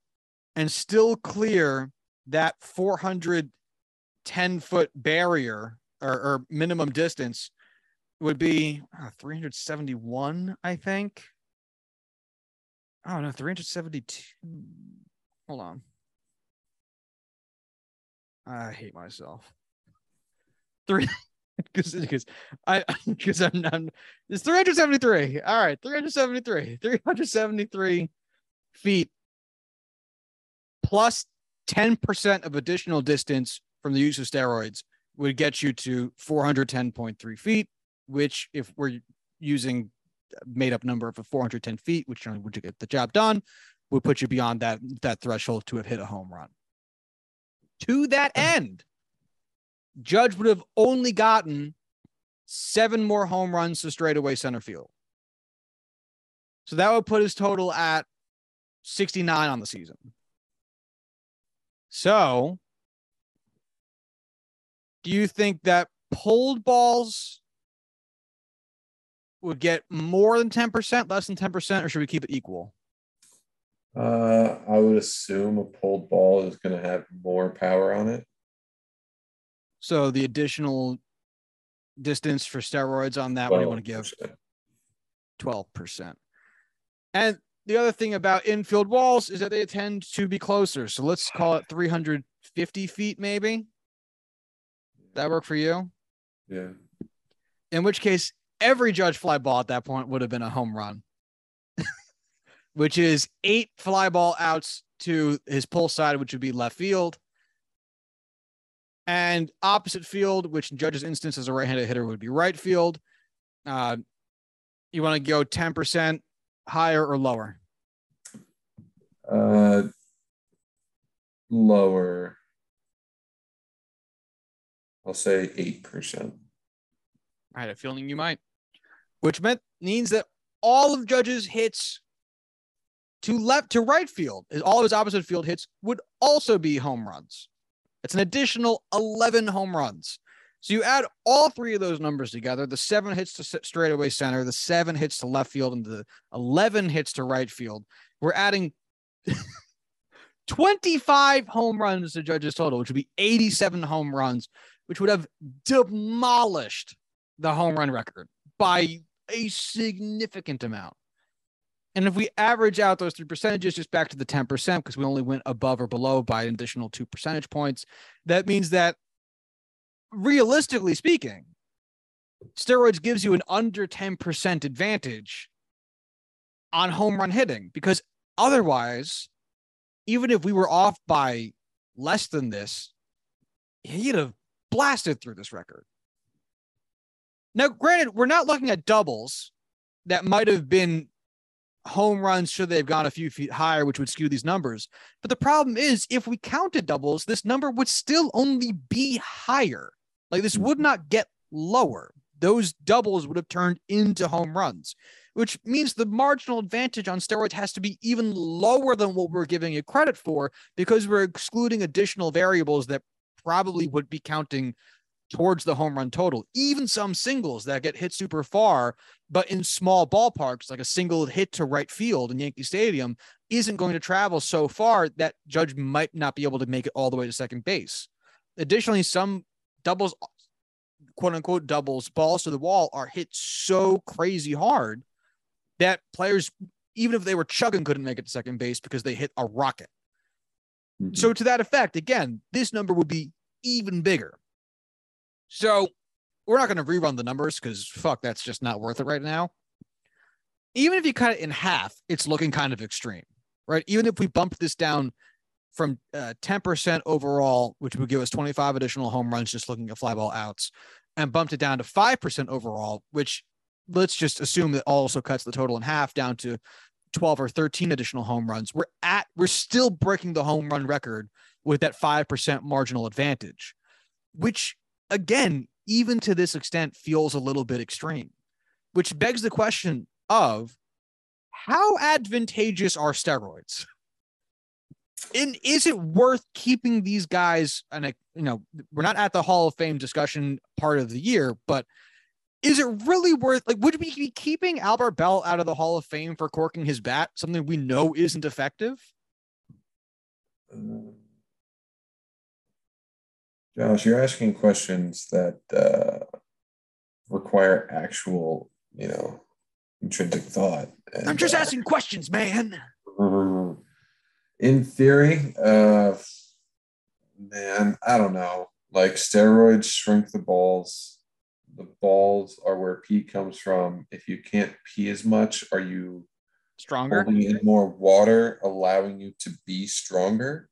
and still clear that 410 foot barrier or, or minimum distance would be uh, 371, I think. Oh no, 372. Hold on. I hate myself. Three because because I because I'm, I'm it's 373. All right, 373, 373 feet plus 10% of additional distance from the use of steroids would get you to 410.3 feet which if we're using made up number of 410 feet, which would get the job done, would put you beyond that that threshold to have hit a home run. To that end, Judge would have only gotten seven more home runs to straightaway center field. So that would put his total at 69 on the season. So, do you think that pulled balls would get more than 10%, less than 10%, or should we keep it equal? Uh, I would assume a pulled ball is going to have more power on it. So the additional distance for steroids on that, what do you want to give? 12%. And the other thing about infield walls is that they tend to be closer. So let's call it 350 feet, maybe. That work for you? Yeah. In which case, every judge fly ball at that point would have been a home run, which is eight fly ball outs to his pull side, which would be left field. And opposite field, which in Judge's instance as a right handed hitter would be right field. Uh, you want to go 10% higher or lower? Uh, lower. I'll say 8%. I had a feeling you might which meant means that all of Judge's hits to left to right field, all of his opposite field hits would also be home runs. It's an additional 11 home runs. So you add all three of those numbers together the seven hits to straightaway center, the seven hits to left field, and the 11 hits to right field. We're adding 25 home runs to Judge's total, which would be 87 home runs, which would have demolished the home run record by a significant amount. And if we average out those three percentages just back to the 10%, because we only went above or below by an additional two percentage points, that means that realistically speaking, steroids gives you an under 10% advantage on home run hitting because otherwise, even if we were off by less than this, he'd have blasted through this record. Now, granted, we're not looking at doubles that might have been home runs should they've gone a few feet higher, which would skew these numbers. But the problem is, if we counted doubles, this number would still only be higher. Like this would mm-hmm. not get lower. Those doubles would have turned into home runs, which means the marginal advantage on steroids has to be even lower than what we're giving it credit for because we're excluding additional variables that probably would be counting towards the home run total. Even some singles that get hit super far, but in small ballparks, like a single hit to right field in Yankee Stadium, isn't going to travel so far that Judge might not be able to make it all the way to second base. Additionally, some doubles, quote unquote doubles, balls to the wall are hit so crazy hard that players, even if they were chugging, couldn't make it to second base because they hit a rocket. Mm-hmm. So, to that effect, again, this number would be even bigger. So, we're not going to rerun the numbers because fuck, that's just not worth it right now. Even if you cut it in half, it's looking kind of extreme, right? Even if we bump this down from uh, 10% overall, which would give us 25 additional home runs just looking at fly ball outs, and bumped it down to 5% overall, which let's just assume that also cuts the total in half down to 12 or 13 additional home runs. We're at, we're still breaking the home run record with that 5% marginal advantage, which again, even to this extent, feels a little bit extreme, which begs the question of how advantageous are steroids? and is it worth keeping these guys? And you know, we're not at the Hall of Fame discussion part of the year, but is it really worth? Like, would we be keeping Albert Belle out of the Hall of Fame for corking his bat? Something we know isn't effective. Mm. Josh, you're asking questions that uh, require actual, you know, intrinsic thought. And, I'm just uh, asking questions, man. Mm-hmm in theory, uh, man, I don't know. Like steroids shrink the balls. The balls are where pee comes from. If you can't pee as much, are you stronger? Holding in more water, allowing you to be stronger.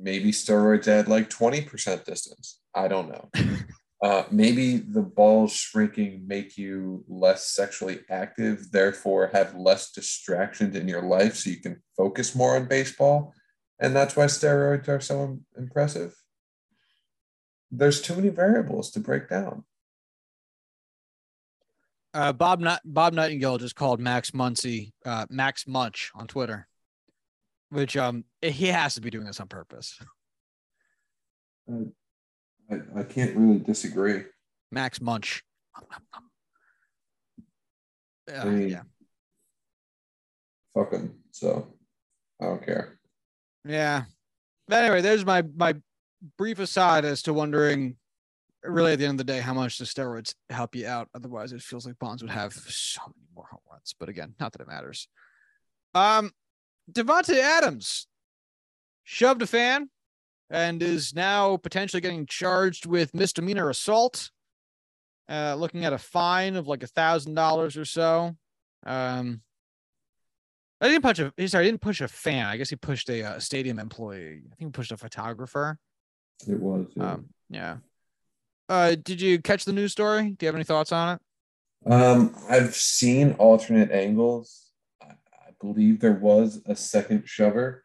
Maybe steroids add like 20% distance. I don't know. Uh, maybe the balls shrinking make you less sexually active, therefore have less distractions in your life so you can focus more on baseball. And that's why steroids are so impressive. There's too many variables to break down. Uh, Bob Not- Bob Nightingale just called Max Muncy uh, Max Munch on Twitter, which um he has to be doing this on purpose. Uh, I, I can't really disagree. Max Munch. Uh, I mean, yeah. Fuck him. So I don't care. Yeah. But anyway, there's my my brief aside as to wondering really at the end of the day how much the steroids help you out. Otherwise, it feels like Bonds would have so many more home runs. But again, not that it matters. Um Davante Adams shoved a fan and is now potentially getting charged with misdemeanor assault. Uh, looking at a fine of like a thousand dollars or so. Um, I didn't push a. Sorry, I didn't push a fan. I guess he pushed a, a stadium employee. I think he pushed a photographer. It was. Yeah. Um, yeah. Uh, did you catch the news story? Do you have any thoughts on it? Um, I've seen alternate angles. Believe there was a second shover.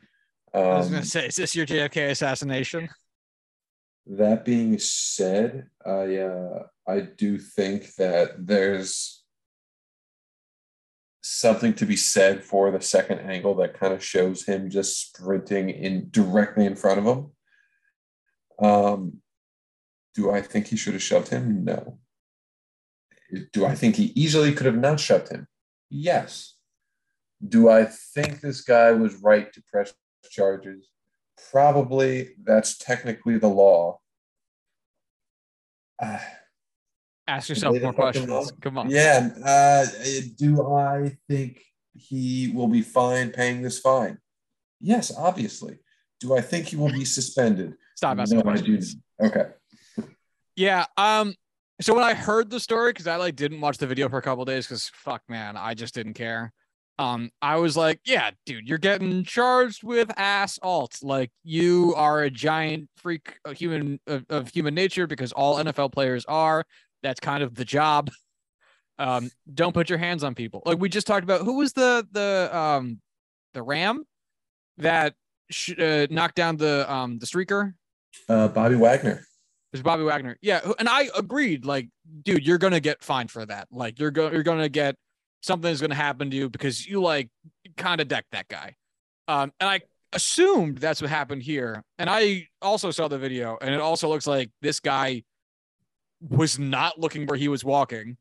Um, I was going to um, say, is this your JFK assassination? That being said, I uh, I do think that there's something to be said for the second angle that kind of shows him just sprinting in directly in front of him. Um, do I think he should have shoved him? No. Do I think he easily could have not shoved him? Yes. Do I think this guy was right to press charges. Probably that's technically the law. Uh, Ask yourself more questions. law. Come on. Yeah. Uh, do I think he will be fine paying this fine? Yes, obviously. Do I think he will be suspended? Stop asking No, questions. Okay. Yeah. Um. So when I heard the story, because I like didn't watch the video for a couple days, because fuck, man, I just didn't care. Um, I was like, yeah, dude, you're getting charged with ass alt. Like you are a giant freak of human of, of human nature because all NFL players are. That's kind of the job. Um, don't put your hands on people. Like we just talked about. Who was the the um the Ram that sh- uh, knocked down the um the streaker? Uh, Bobby Wagner. There's Bobby Wagner. Yeah, and I agreed. Like, dude, you're gonna get fined for that. Like, you're going you're gonna get something is gonna happen to you because you like kind of decked that guy. Um, and I assumed that's what happened here. And I also saw the video, and it also looks like this guy was not looking where he was walking,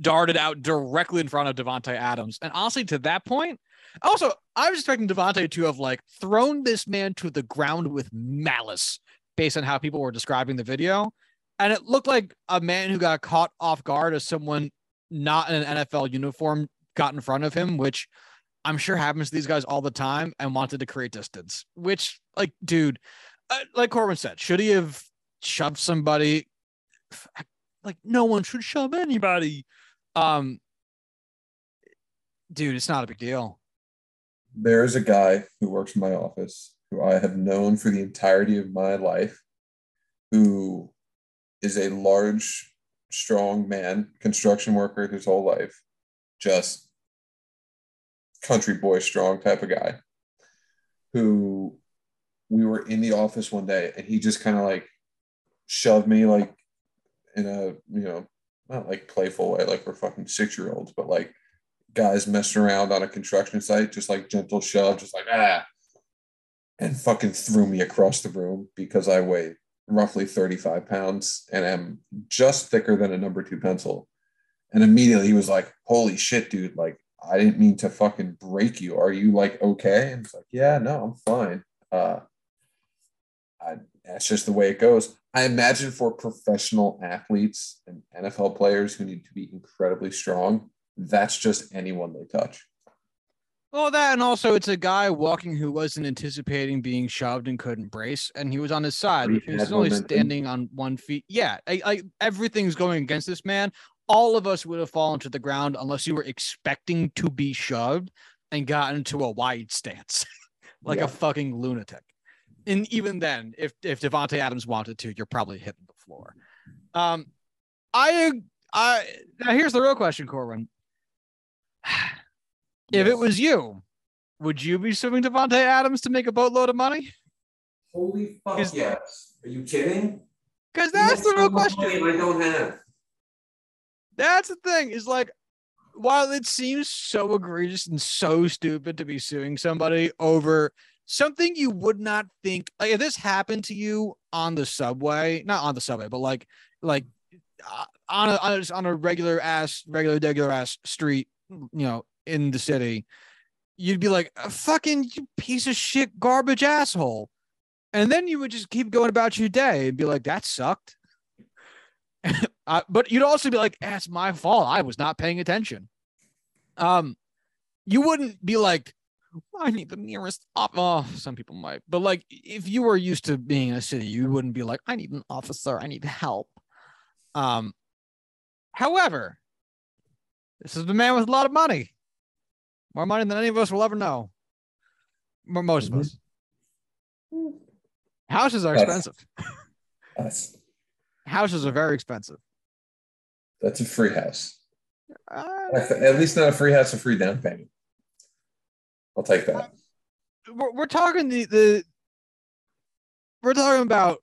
darted out directly in front of Davante Adams. And honestly, to that point, also I was expecting Davante to have like thrown this man to the ground with malice based on how people were describing the video. And it looked like a man who got caught off guard as someone not in an NFL uniform got in front of him, which I'm sure happens to these guys all the time and wanted to create distance. Which, like, dude, uh, like Corbin said, should he have shoved somebody? Like, no one should shove anybody. Um, dude, it's not a big deal. There is a guy who works in my office who I have known for the entirety of my life who is a large, strong man, construction worker his whole life, just country boy strong type of guy who we were in the office one day and he just kind of like shoved me like in a you know not like playful way like we're fucking six year olds but like guys messing around on a construction site just like gentle shove just like ah and fucking threw me across the room because i weigh roughly 35 pounds and am just thicker than a number two pencil and immediately he was like holy shit dude like i didn't mean to fucking break you are you like okay and it's like yeah no i'm fine uh I, that's just the way it goes. I imagine for professional athletes and NFL players who need to be incredibly strong, that's just anyone they touch. Well, that and also it's a guy walking who wasn't anticipating being shoved and couldn't brace, and he was on his side. He was only standing on one feet. Yeah, I, I, everything's going against this man. All of us would have fallen to the ground unless you were expecting to be shoved and got into a wide stance, like Yeah. a fucking lunatic. And even then, if if Davante Adams wanted to, you're probably hitting the floor. Um, I I now here's the real question, Corbin. If it was you, would you be suing Davante Adams to make a boatload of money? holy fuck yes. Are you kidding? Because that's the real question. I don't have. That's the thing. Is like, while it seems so egregious and so stupid to be suing somebody over something you would not think, like if this happened to you on the subway, not on the subway, but like, like uh, on a on a, on a regular ass, regular regular ass street, you know, in the city, you'd be like, "Uh, "Fucking piece of shit, garbage asshole," and then you would just keep going about your day and be like, "That sucked." uh, but you'd also be like, "That's my fault. I was not paying attention." Um, you wouldn't be like, "I need the nearest op." Oh, some people might, but like, if you were used to being in a city, you wouldn't be like, "I need an officer. I need help." Um, however, this is the man with a lot of money, more money than any of us will ever know. Mo- Most Mhm. of us. Houses are expensive. Houses are very expensive. that's a free house. Uh, At least not a free house, a free down payment. I'll take that. we're, we're talking the, the we're talking about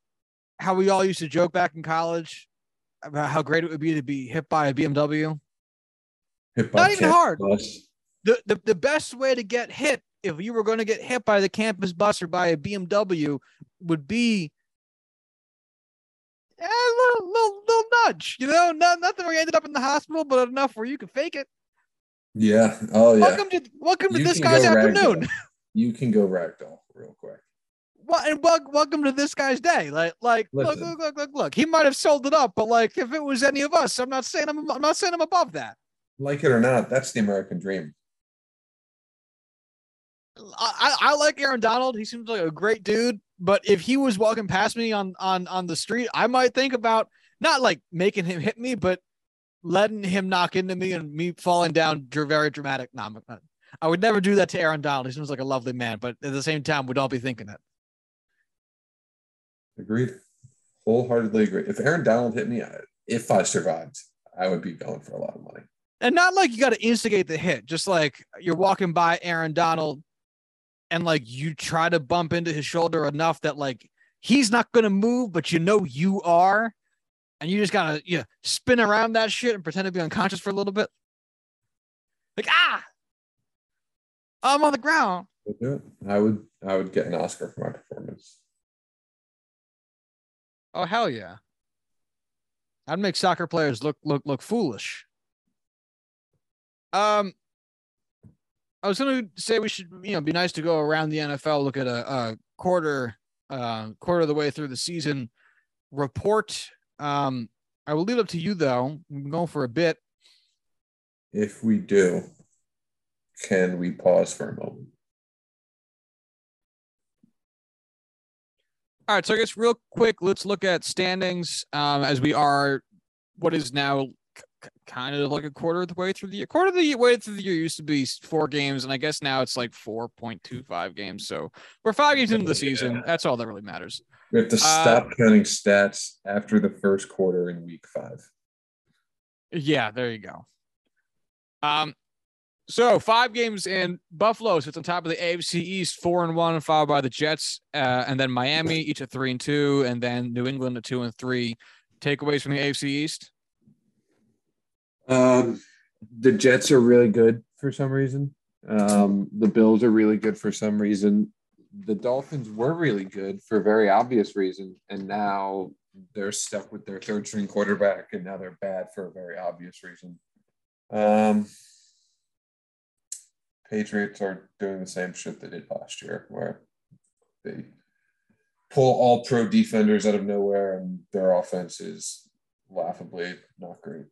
how we all used to joke back in college about how great it would be to be hit by a BMW. Hit Not by even campus hard. bus. The, the the best way to get hit if you were going to get hit by the campus bus or by a BMW would be eh, a little, little, little nudge, you know, not nothing where you ended up in the hospital, but enough where you could fake it. Yeah. Oh yeah. Welcome to welcome to You this guy's afternoon. ragdoll. You can go ragdoll real quick. Well, and wel- welcome to this guy's day. Like, like, look, look, look, look, look. He might have sold it up, but like, if it was any of us, I'm not saying I'm, I'm not saying I'm above that. Like it or not, that's the American dream. I, I, like Aaron Donald. He seems like a great dude. But if he was walking past me on on on the street, I might think about not like making him hit me, but letting him knock into me and me falling down. Very dramatic. No, I'm not- I would never do that to Aaron Donald. He seems like a lovely man, but at the same time, we'd all be thinking it. Agreed. Wholeheartedly agree. If Aaron Donald hit me, if I survived, I would be going for a lot of money. and not like you got to instigate the hit just like you're walking by aaron donald and like you try to bump into his shoulder enough that like he's not going to move but you know you are and you just gotta you know, spin around that shit and pretend to be unconscious for a little bit like ah i'm on the ground Would do it. I would. I would get an Oscar for my performance. oh hell yeah i'd make soccer players look look look foolish um I was going to say we should, you know, be nice to go around the NFL, look at a, a quarter, uh, quarter of the way through the season report. Um, I will leave it up to you though. I'm going for a bit. If we do, can we pause for a moment? All right, so I guess real quick, let's look at standings um, as we are what is now kind of like a quarter of the way through the year. Quarter of the way through the year used to be four games, and I guess now it's like four point two five games. So we're five games into the season. That's all that really matters. We have to stop counting stats after the first quarter in week five. Yeah, there you go. Um, so five games in Buffalo sits on top of the AFC East, four and one, followed by the Jets, uh, and then Miami, each at three and two, and then New England at two and three. Takeaways from the AFC East. Um, the Jets are really good for some reason. Um, the Bills are really good for some reason. The Dolphins were really good for very obvious reason, and now they're stuck with their third string quarterback, and now they're bad for a very obvious reason. Um, Patriots are doing the same shit they did last year, where they pull all pro defenders out of nowhere, and their offense is laughably not great.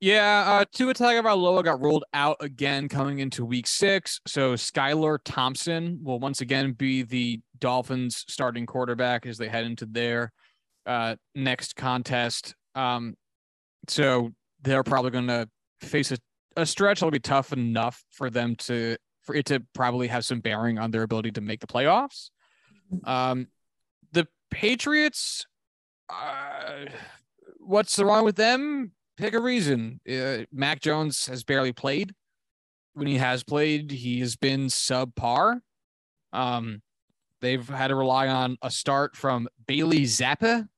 Yeah, uh, Tua Tagovailoa got ruled out again coming into Week Six. So Skylar Thompson will once again be the Dolphins' starting quarterback as they head into their uh, next contest. Um, so they're probably going to face a, a stretch that'll be tough enough for them to for it to probably have some bearing on their ability to make the playoffs. Um, the Patriots, uh, what's the wrong with them? Pick a reason. Uh, Mac Jones has barely played. When he has played, he has been subpar. Um, they've had to rely on a start from Bailey Zappa.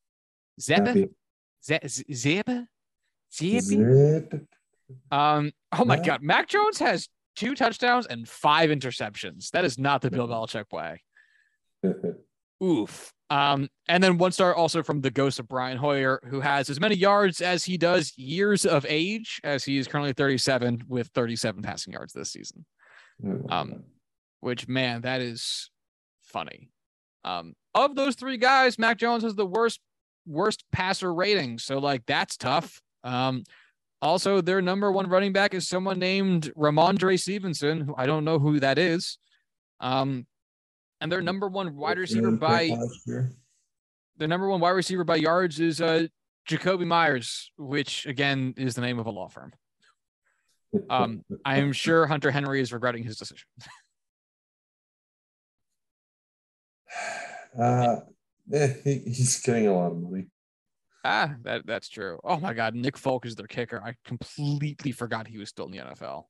Zappa? Zappa? Zappa? Um, oh my Yeah. God. Mac Jones has two touchdowns and five interceptions. That is not the Bill Belichick way. Oof. Um, and then one star also from the ghost of Brian Hoyer, who has as many yards as he does years of age, as he is currently 37 with 37 passing yards this season. Um, which man, that is funny. Um, of those three guys, Mac Jones has the worst worst passer rating, so like that's tough. Um, also, their number one running back is someone named Rhamondre Stevenson, who I don't know who that is. Um, and their number one wide receiver by the number one wide receiver by yards is uh Jakobi Meyers, which again is the name of a law firm. Um, I am sure Hunter Henry is regretting his decision. uh, eh, he, he's getting a lot of money. Ah, that that's true. Oh my God, Nick Folk is their kicker. I completely forgot he was still in the NFL.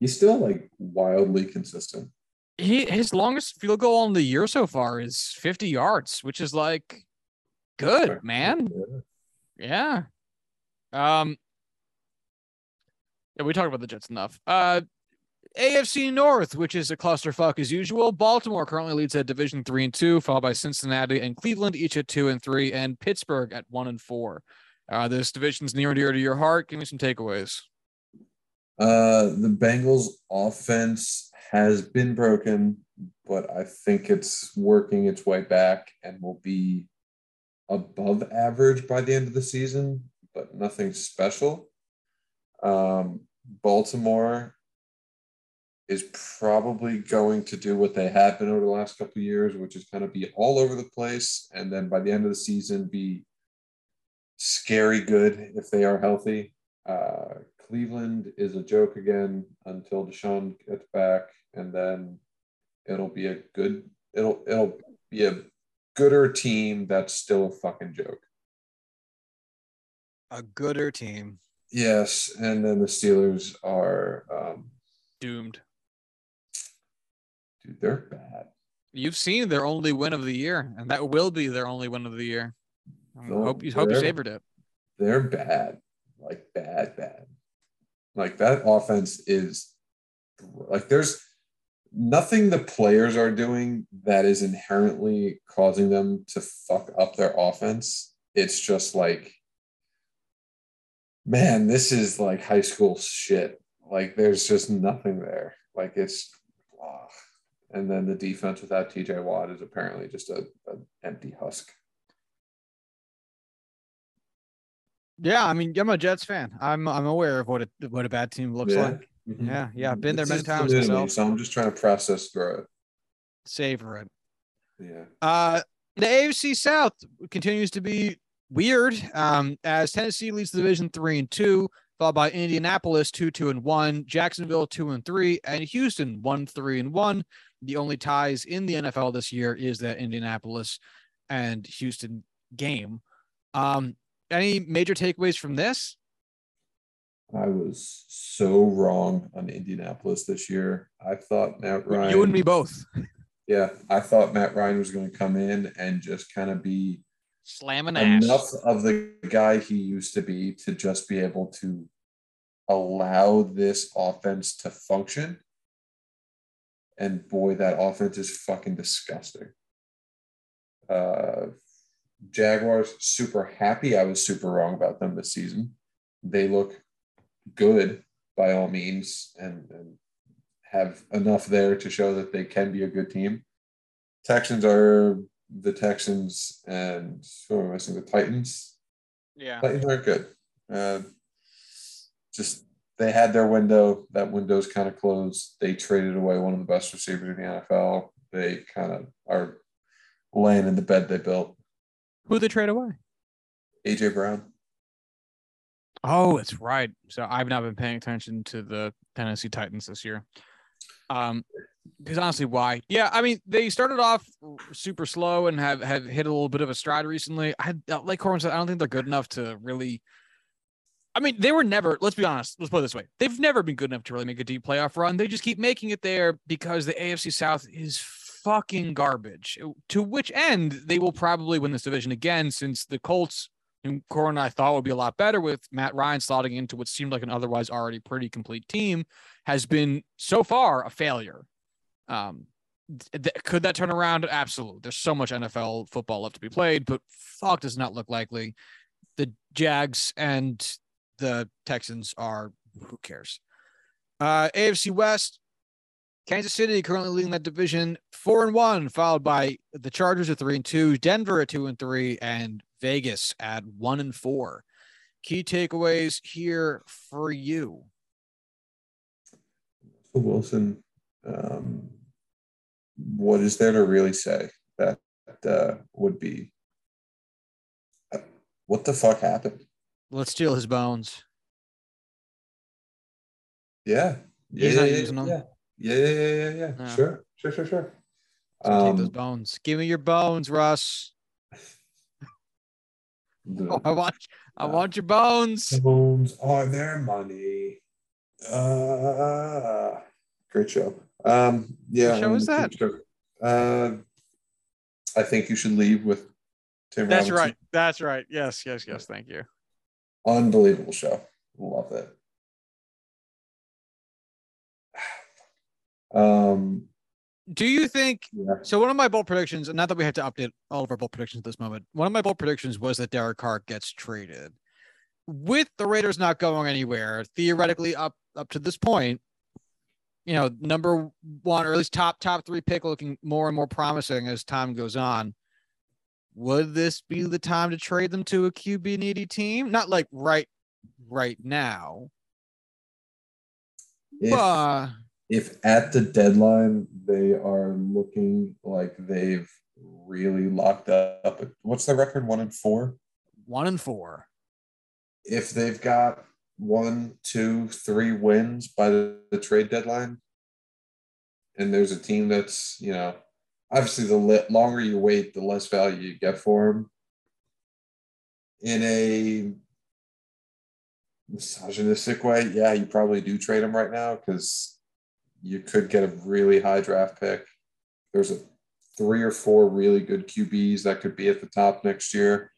He's still like wildly consistent. He his longest field goal on the year so far is 50 yards, which is like good, man. Yeah. Um. Yeah, we talked about the Jets enough. Uh, AFC North, which is a clusterfuck as usual. Baltimore currently leads at Division three and two, followed by Cincinnati and Cleveland, each at two and three, and Pittsburgh at one and four. Uh, this division's near and dear to your heart. Give me some takeaways. Uh, the Bengals offense has been broken, but I think it's working its way back and will be above average by the end of the season, but nothing special. Um, Baltimore is probably going to do what they have been over the last couple of years, which is kind of be all over the place, and then by the end of the season, be scary good if they are healthy. Uh, Cleveland is a joke again until Deshaun gets back, and then it'll be a good. It'll it'll be a gooder team that's still a fucking joke. A gooder team. Yes, and then the Steelers are um, doomed. Dude, they're bad. You've seen their only win of the year, and that will be their only win of the year. I hope you hope you savored it. They're bad, like bad, bad. Like that offense is like there's nothing the players are doing that is inherently causing them to fuck up their offense. It's just like, man, this is like high school shit. Like there's just nothing there. Like it's, ugh. and then the defense without TJ Watt is apparently just a, an empty husk. Yeah, I mean, I'm a Jets fan. I'm I'm aware of what a what a bad team looks Yeah. like. Mhm. Yeah, yeah, I've been there It's many times myself. So I'm just trying to process through it. Savor it. Yeah. Uh, the AFC South continues to be weird. Um, as Tennessee leads the division three and two, followed by Indianapolis two two and one, Jacksonville two and three, and Houston one three and one. The only ties in the NFL this year is that Indianapolis and Houston game. Um, any major takeaways from this? I was so wrong on Indianapolis this year. I thought Matt Ryan. You and me both. Yeah, I thought Matt Ryan was going to come in and just kind of be Slamming ass. enough of the guy he used to be to just be able to allow this offense to function. And boy, that offense is fucking disgusting. Uh, Jaguars, super happy. I was super wrong about them this season. They look good by all means and, and have enough there to show that they can be a good team. Texans are the Texans and who am I missing? The Titans. Yeah. Titans aren't good. Uh, just they had their window. That window's kind of closed. They traded away one of the best receivers in the NFL. They kind of are laying in the bed they built. Who they trade away? AJ Brown. Oh, it's right. So I've not been paying attention to the Tennessee Titans this year. Um, because honestly, why? Yeah, I mean, they started off super slow and have have hit a little bit of a stride recently. I like Corbin said, I don't think they're good enough to really. I mean, they were never. Let's be honest. Let's put it this way: they've never been good enough to really make a deep playoff run. They just keep making it there because the AFC South is fucking garbage. To which end they will probably win this division again, since the Colts who Corin I thought would be a lot better with Matt Ryan slotting into what seemed like an otherwise already pretty complete team, has been so far a failure. Um, th- could that turn around? Absolutely. There's so much NFL football left to be played, but fuck does not look likely. The Jags and the Texans are who cares? Uh, AFC West, Kansas City currently leading that division four and one, followed by the Chargers at three and two, Denver at two and three, and Vegas at one and four. Key takeaways here for you. Wilson. Um, what is there to really say that uh, would be? uh, What the fuck happened? Let's steal his bones. Yeah, yeah, He's yeah, not yeah, using them. yeah. Yeah, yeah, yeah, yeah, yeah. Yeah. Sure, sure, sure, sure. So take those Um, bones. Give me your bones, Russ. The Oh, I want I Uh, want your bones. bones are their money. Uh, great show. Um, yeah. What show is that? Uh, I think you should leave with Tim. That's Robinson. right. That's right. Yes, yes, yes. Thank you. Unbelievable show. Love it. Um, Do you think yeah. so? One of my bold predictions, and not that we have to update all of our bold predictions at this moment. One of my bold predictions was that Derek Carr gets traded. With the Raiders not going anywhere, theoretically up up to this point, you know, number one or at least top top three pick looking more and more promising as time goes on. Would this be the time to trade them to a QB needy team? Not like right right now. If, but if at the deadline they are looking like they've really locked up, what's the record? One and four? one and four. If they've got one, two, three wins by the, the trade deadline, and there's a team that's, you know, obviously the le- longer you wait, the less value you get for them. In a misogynistic way, yeah, you probably do trade them right now because you could get a really high draft pick. There's a three or four really good QBs that could be at the top next year.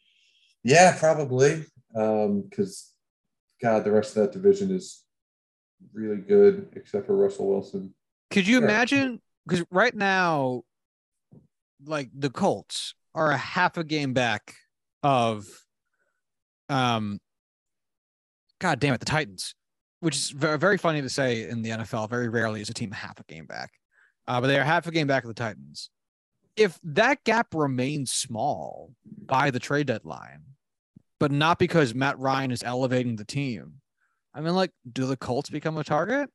Yeah, probably. Because, um, God, the rest of that division is really good, except for Russell Wilson. Could you Sure. imagine? Because right now, like the Colts are a half a game back of, um, God damn it, the Titans, which is very, very funny to say in the NFL. Very rarely is a team half a game back, uh, but they are half a game back of the Titans. If that gap remains small by the trade deadline, but not because Matt Ryan is elevating the team, I mean, like, do the Colts become a target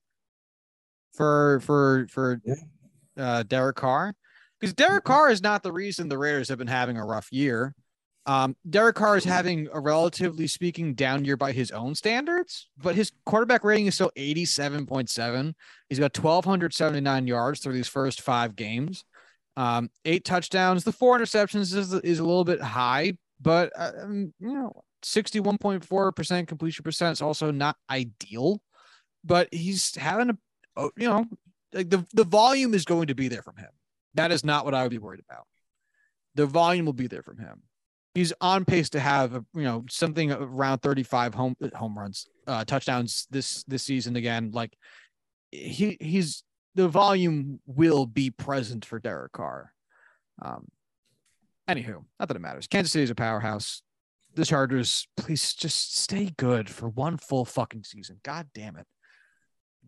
for for for uh, Derek Carr? Because Derek Mhm. Carr is not the reason the Raiders have been having a rough year. Um, Derek Carr is having a relatively speaking down year by his own standards, but his quarterback rating is still 87.7. He's got 1,279 yards through these first five games, um, eight touchdowns. The four interceptions is, is a little bit high, but uh, um, you know, 61.4% completion percent is also not ideal, but he's having a, oh, you know, like the, the volume is going to be there from him. That is not what I would be worried about. The volume will be there from him. He's on pace to have, you know, something around 35 home home runs, uh, touchdowns this this season again. Like he he's the volume will be present for Derek Carr. Um, anywho, not that it matters. Kansas City is a powerhouse. The Chargers, please just stay good for one full fucking season. God damn it.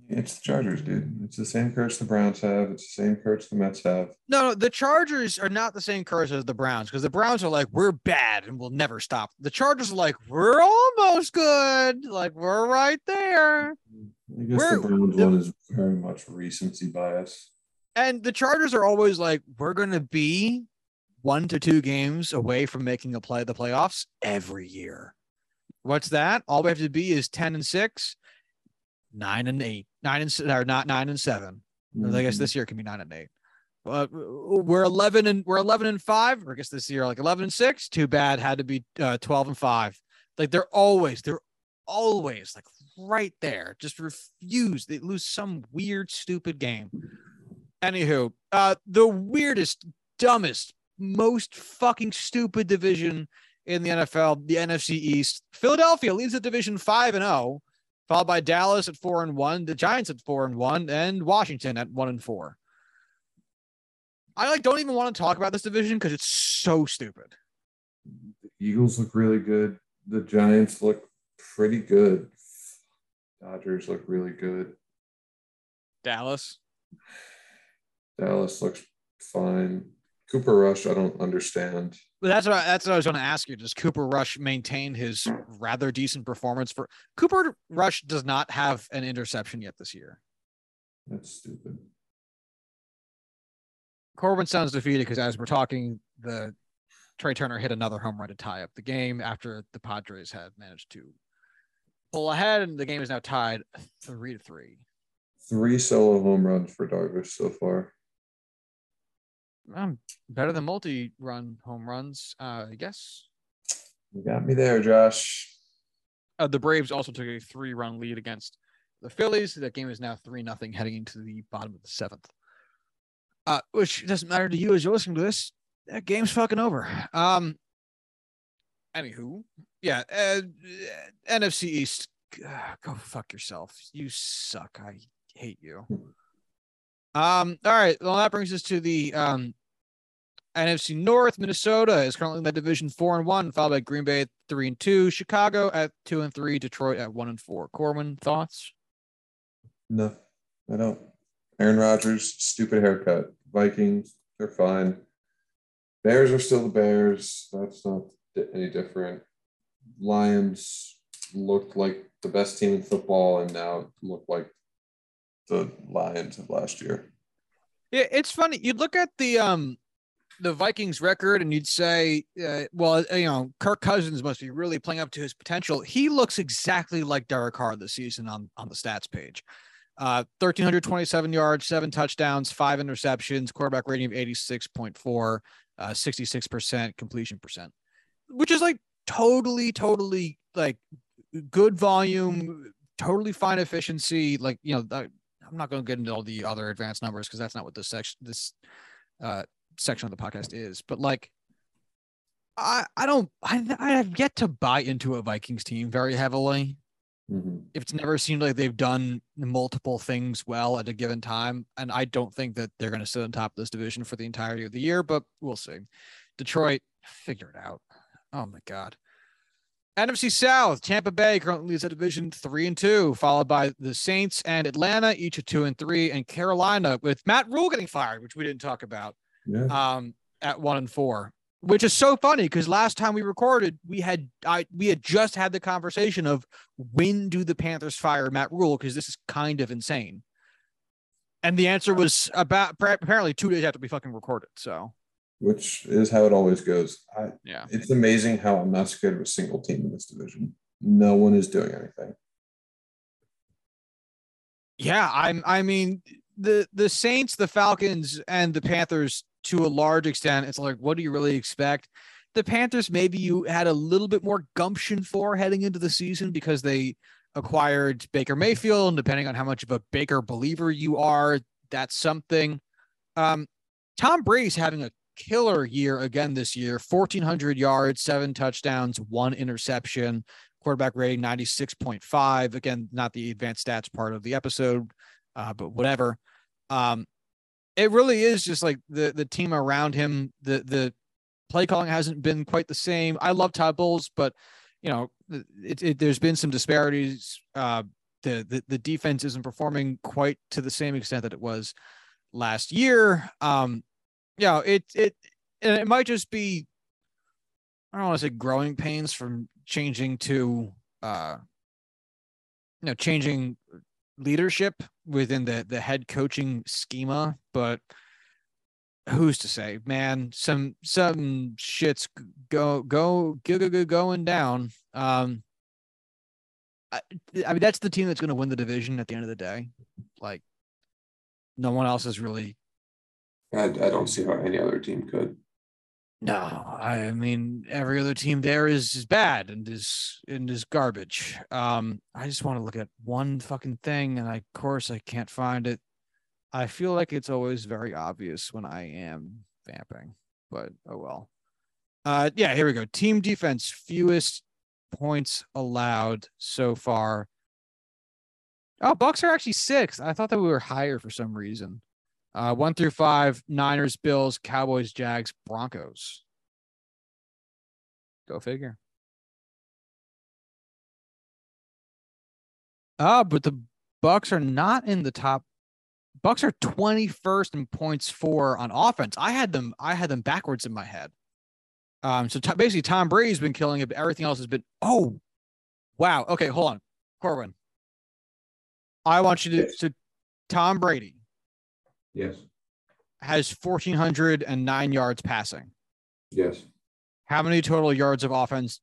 It's the Chargers, dude. It's the same curse the Browns have. It's the same curse the Mets have. No, no, the Chargers are not the same curse as the Browns because the Browns are like, we're bad and we'll never stop. The Chargers are like, we're almost good. Like, we're right there. I guess We're- the Browns the- one is very much recency bias. And the Chargers are always like, we're going to be one to two games away from making a play the playoffs every year. What's that? All we have to be is 10 and six, nine and eight, nine and or not nine and seven. Or I guess Mhm. this year can be nine and eight. Uh, we're eleven and we're eleven and five. Or I guess this year like eleven and six. Too bad. Had to be uh, twelve and five. Like they're always they're always like right there. Just refuse. They lose some weird stupid game. Anywho, uh, the weirdest, dumbest, most fucking stupid division in the NFL, the NFC East. Philadelphia leads the division five and zero followed by Dallas at four and one, the Giants at four and one, and Washington at one and four. I like don't even want to talk about this division because it's so stupid. The Eagles look really good. The Giants look pretty good. Dodgers look really good. Dallas. Dallas looks fine. Cooper Rush, I don't understand. That's what I, that's what I was going to ask you. Does Cooper Rush maintain his rather decent performance for Cooper Rush does not have an interception yet this year. That's stupid. Corbin sounds defeated because as we're talking, the Trea Turner hit another home run to tie up the game after the Padres had managed to pull ahead, and the game is now tied three to three. Three solo home runs for Darvish so far. Um, better than multi-run home runs, uh, I guess. You got me there, Josh. Uh, the Braves also took a three-run lead against the Phillies. That game is now three nothing heading into the bottom of the seventh. Uh, which doesn't matter to you as you're listening to this. That game's fucking over. Um. Anywho, yeah. Uh, NFC East. uh, Go fuck yourself. You suck. I hate you. Um. All right. Well, that brings us to the um NFC North. Minnesota is currently in that division four and one, followed by Green Bay at three and two, Chicago at two and three, Detroit at one and four. Corwin, thoughts? No, I don't. Aaron Rodgers, stupid haircut. Vikings, they're fine. Bears are still the Bears. That's not any different. Lions looked like the best team in football and now look like the Lions of last year. Yeah, it's funny. You'd look at the um the Vikings record and you'd say, uh, well, you know, Kirk Cousins must be really playing up to his potential. He looks exactly like Derek Carr this season on on the stats page. Uh, 1,327 yards, seven touchdowns, five interceptions, quarterback rating of 86.4, uh, 66% completion percent, which is like totally, totally like good volume, totally fine efficiency. Like, you know, I'm not going to get into all the other advanced numbers because that's not what this section, this uh, section of the podcast is. But like, I I don't I I have yet to buy into a Vikings team very heavily. Mm-hmm. It's never seemed like they've done multiple things well at a given time, and I don't think that they're going to sit on top of this division for the entirety of the year. But we'll see. Detroit, figure it out. Oh my god. NFC South, Tampa Bay currently leads the division three and two, followed by the Saints and Atlanta, each at two and three, and Carolina with Matt Rhule getting fired, which we didn't talk about, yeah. um, at one and four. Which is so funny because last time we recorded, we had I we had just had the conversation of when do the Panthers fire Matt Rhule because this is kind of insane, and the answer was about apparently two days after we fucking recorded. So which is how it always goes. I, yeah, it's amazing how I'm not scared of a single team in this division. No one is doing anything. Yeah, I'm. I mean, the the Saints, the Falcons, and the Panthers to a large extent. It's like, what do you really expect? The Panthers, maybe you had a little bit more gumption for heading into the season because they acquired Baker Mayfield, and depending on how much of a Baker believer you are, that's something. Um, Tom Brady's having a killer year again this year 1,400 yards, seven touchdowns, one interception, quarterback rating 96.5. Again, not the advanced stats part of the episode, uh, but whatever. Um, it really is just like the the team around him. The the play calling hasn't been quite the same. I love Todd Bowles, but you know, it, it, there's been some disparities. Uh, the, the the defense isn't performing quite to the same extent that it was last year. Um, know, it it it might just be I don't want to say growing pains from changing to uh you know changing leadership within the the head coaching schema, but who's to say, man? Some some shits go go go go, go going down. Um, I, I mean that's the team that's going to win the division at the end of the day. Like, no one else is really I, I don't see how any other team could. No, I mean every other team there is, is bad and is and is garbage. Um, I just want to look at one fucking thing, and I, of course I can't find it. I feel like it's always very obvious when I am vamping, but oh well. Uh, yeah, here we go. Team defense, fewest points allowed so far. Oh, Bucks are actually six. I thought that we were higher for some reason. Uh, one through five Niners, Bills, Cowboys, Jags, Broncos. Go figure. Ah, but the Bucks are not in the top. Bucks are 21st in points for on offense. I had them. I had them backwards in my head. Um, so t- basically, Tom Brady's been killing it, but everything else has been. Oh, wow. Okay, hold on, Corwin. I want you to, to Tom Brady Yes. Has 1,409 yards passing. Yes. How many total yards of offense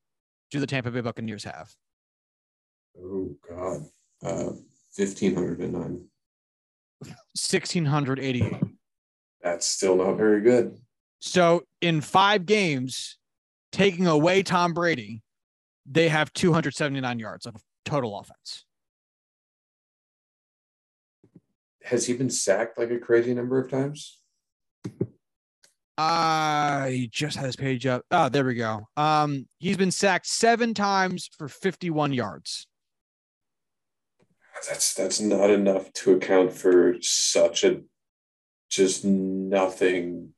do the Tampa Bay Buccaneers have? Oh, God. Uh, 1,509. 1,688. That's still not very good. So in five games, taking away Tom Brady, they have 279 yards of total offense. Has he been sacked like a crazy number of times? I just had his page up. Oh, there we go. Um, he's been sacked seven times for 51 yards. That's that's not enough to account for such a just nothing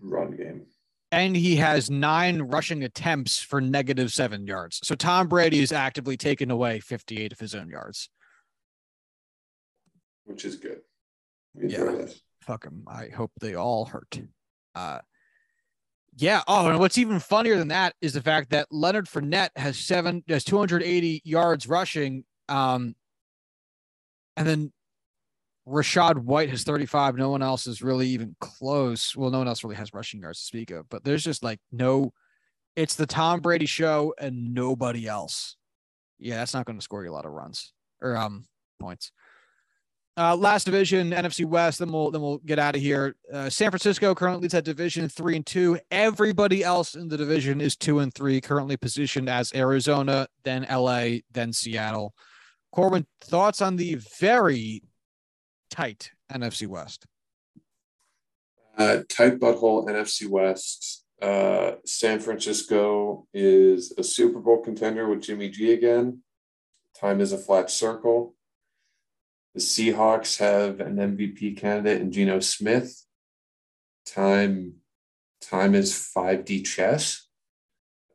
run game. And he has nine rushing attempts for negative seven yards. So Tom Brady is actively taking away 58 of his own yards. Which is good. Yeah. Fuck them. I hope they all hurt. Uh, yeah. Oh, and what's even funnier than that is the fact that Leonard Fournette has seven, has 280 yards rushing. Um, and then Rachaad White has 35. No one else is really even close. Well, no one else really has rushing yards to speak of, but there's just like no, it's the Tom Brady show and nobody else. Yeah, that's not going to score you a lot of runs or um points. Uh, last division, NFC West. Then we'll then we'll get out of here. Uh, San Francisco currently leads that division three and two. Everybody else in the division is two and three. Currently positioned as Arizona, then LA, then Seattle. Corbin, thoughts on the very tight NFC West? Uh, tight butthole NFC West. Uh, San Francisco is a Super Bowl contender with Jimmy G again. Time is a flat circle. The Seahawks have an MVP candidate in Geno Smith. Time, time is 5D chess.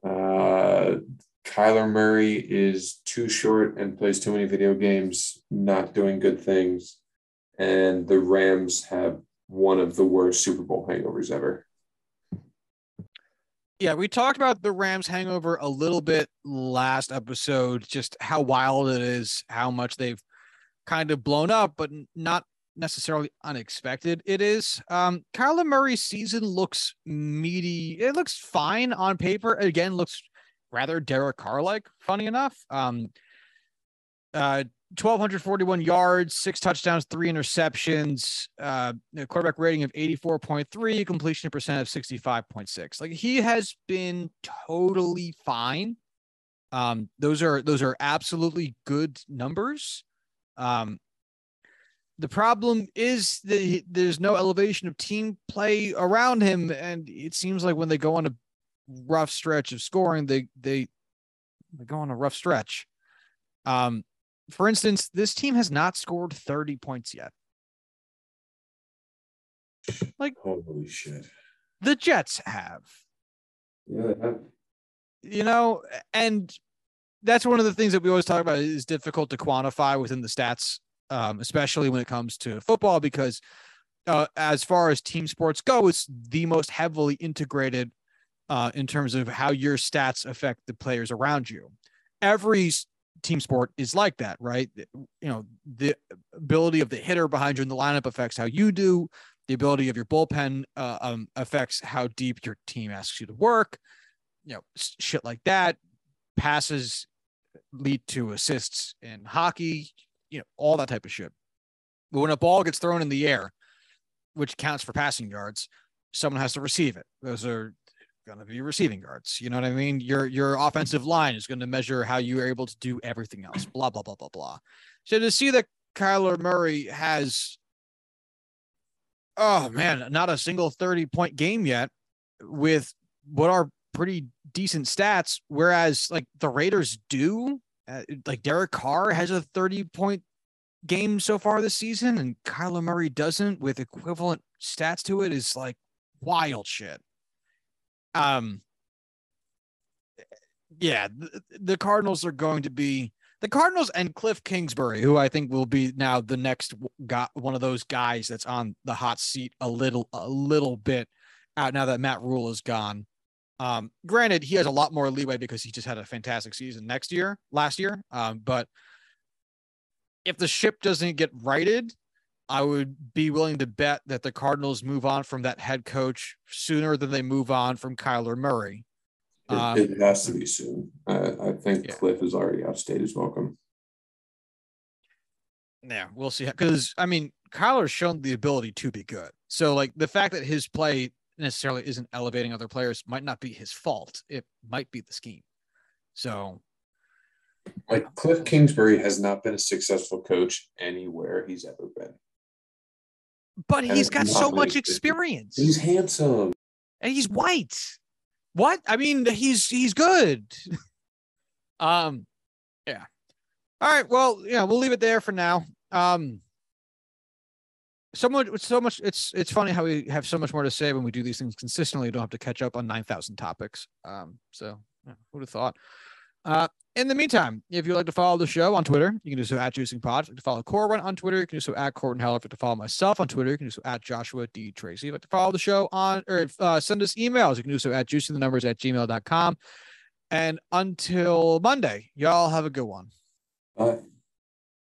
Uh, Kyler Murray is too short and plays too many video games, not doing good things. And the Rams have one of the worst Super Bowl hangovers ever. Yeah, we talked about the Rams hangover a little bit last episode, just how wild it is, how much they've kind of blown up, but not necessarily unexpected it is. Um, Kyler Murray's season looks meaty. It looks fine on paper. Again, looks rather Derek Carr like, funny enough. Um, uh, 1,241 yards, six touchdowns, three interceptions, uh, quarterback rating of 84.3, completion percent of 65.6. Like he has been totally fine. Um, those are those are absolutely good numbers. Um, the problem is that there's no elevation of team play around him, and it seems like when they go on a rough stretch of scoring, they they they go on a rough stretch. Um, for instance, this team has not scored 30 points yet. Like holy shit, the Jets have. Yeah, they have. You know, and that's one of the things that we always talk about is difficult to quantify within the stats, um, especially when it comes to football, because uh, as far as team sports go, it's the most heavily integrated uh, in terms of how your stats affect the players around you. Every team sport is like that, right? You know, the ability of the hitter behind you in the lineup affects how you do. The ability of your bullpen uh, um, affects how deep your team asks you to work. You know, shit like that. Passes lead to assists in hockey, you know, all that type of shit. But when a ball gets thrown in the air, which counts for passing yards, someone has to receive it. Those are going to be receiving yards. You know what I mean? Your your offensive line is going to measure how you are able to do everything else. Blah blah blah blah blah. So to see that Kyler Murray has, oh man, not a single thirty point game yet, with what are pretty decent stats, whereas like the Raiders do. Uh, like Derek Carr has a 30 point game so far this season, and Kyler Murray doesn't with equivalent stats to it is like wild shit. Um, yeah, the, the Cardinals are going to be the Cardinals and Cliff Kingsbury, who I think will be now the next got one of those guys that's on the hot seat a little, a little bit out now that Matt Rhule is gone. Um, granted, he has a lot more leeway because he just had a fantastic season next year, last year. Um, but if the ship doesn't get righted, I would be willing to bet that the Cardinals move on from that head coach sooner than they move on from Kyler Murray. It, um, it has to be soon. I, I think yeah. Cliff has already outstayed his welcome. Yeah, we'll see. Because I mean, Kyler's shown the ability to be good. So, like the fact that his play necessarily isn't elevating other players might not be his fault. It might be the scheme. So, like Cliff Kingsbury has not been a successful coach anywhere he's ever been. But and he's got so much experience. He's handsome. And he's white. What? I mean, he's he's good. um, yeah. All right. Well, yeah, we'll leave it there for now. Um, so much so much it's it's funny how we have so much more to say when we do these things consistently we don't have to catch up on 9000 topics um so yeah, who'd have thought uh in the meantime, if you'd like to follow the show on Twitter, you can do so at Juicing Pod. Like to follow Corbin on Twitter, you can do so at Corbin Heller. If like to follow myself on Twitter, you can do so at Joshua D. Tracy. If you'd like to follow the show on or uh, send us emails, you can do so at juicing the numbers at gmail.com. And until Monday, y'all have a good one. Bye.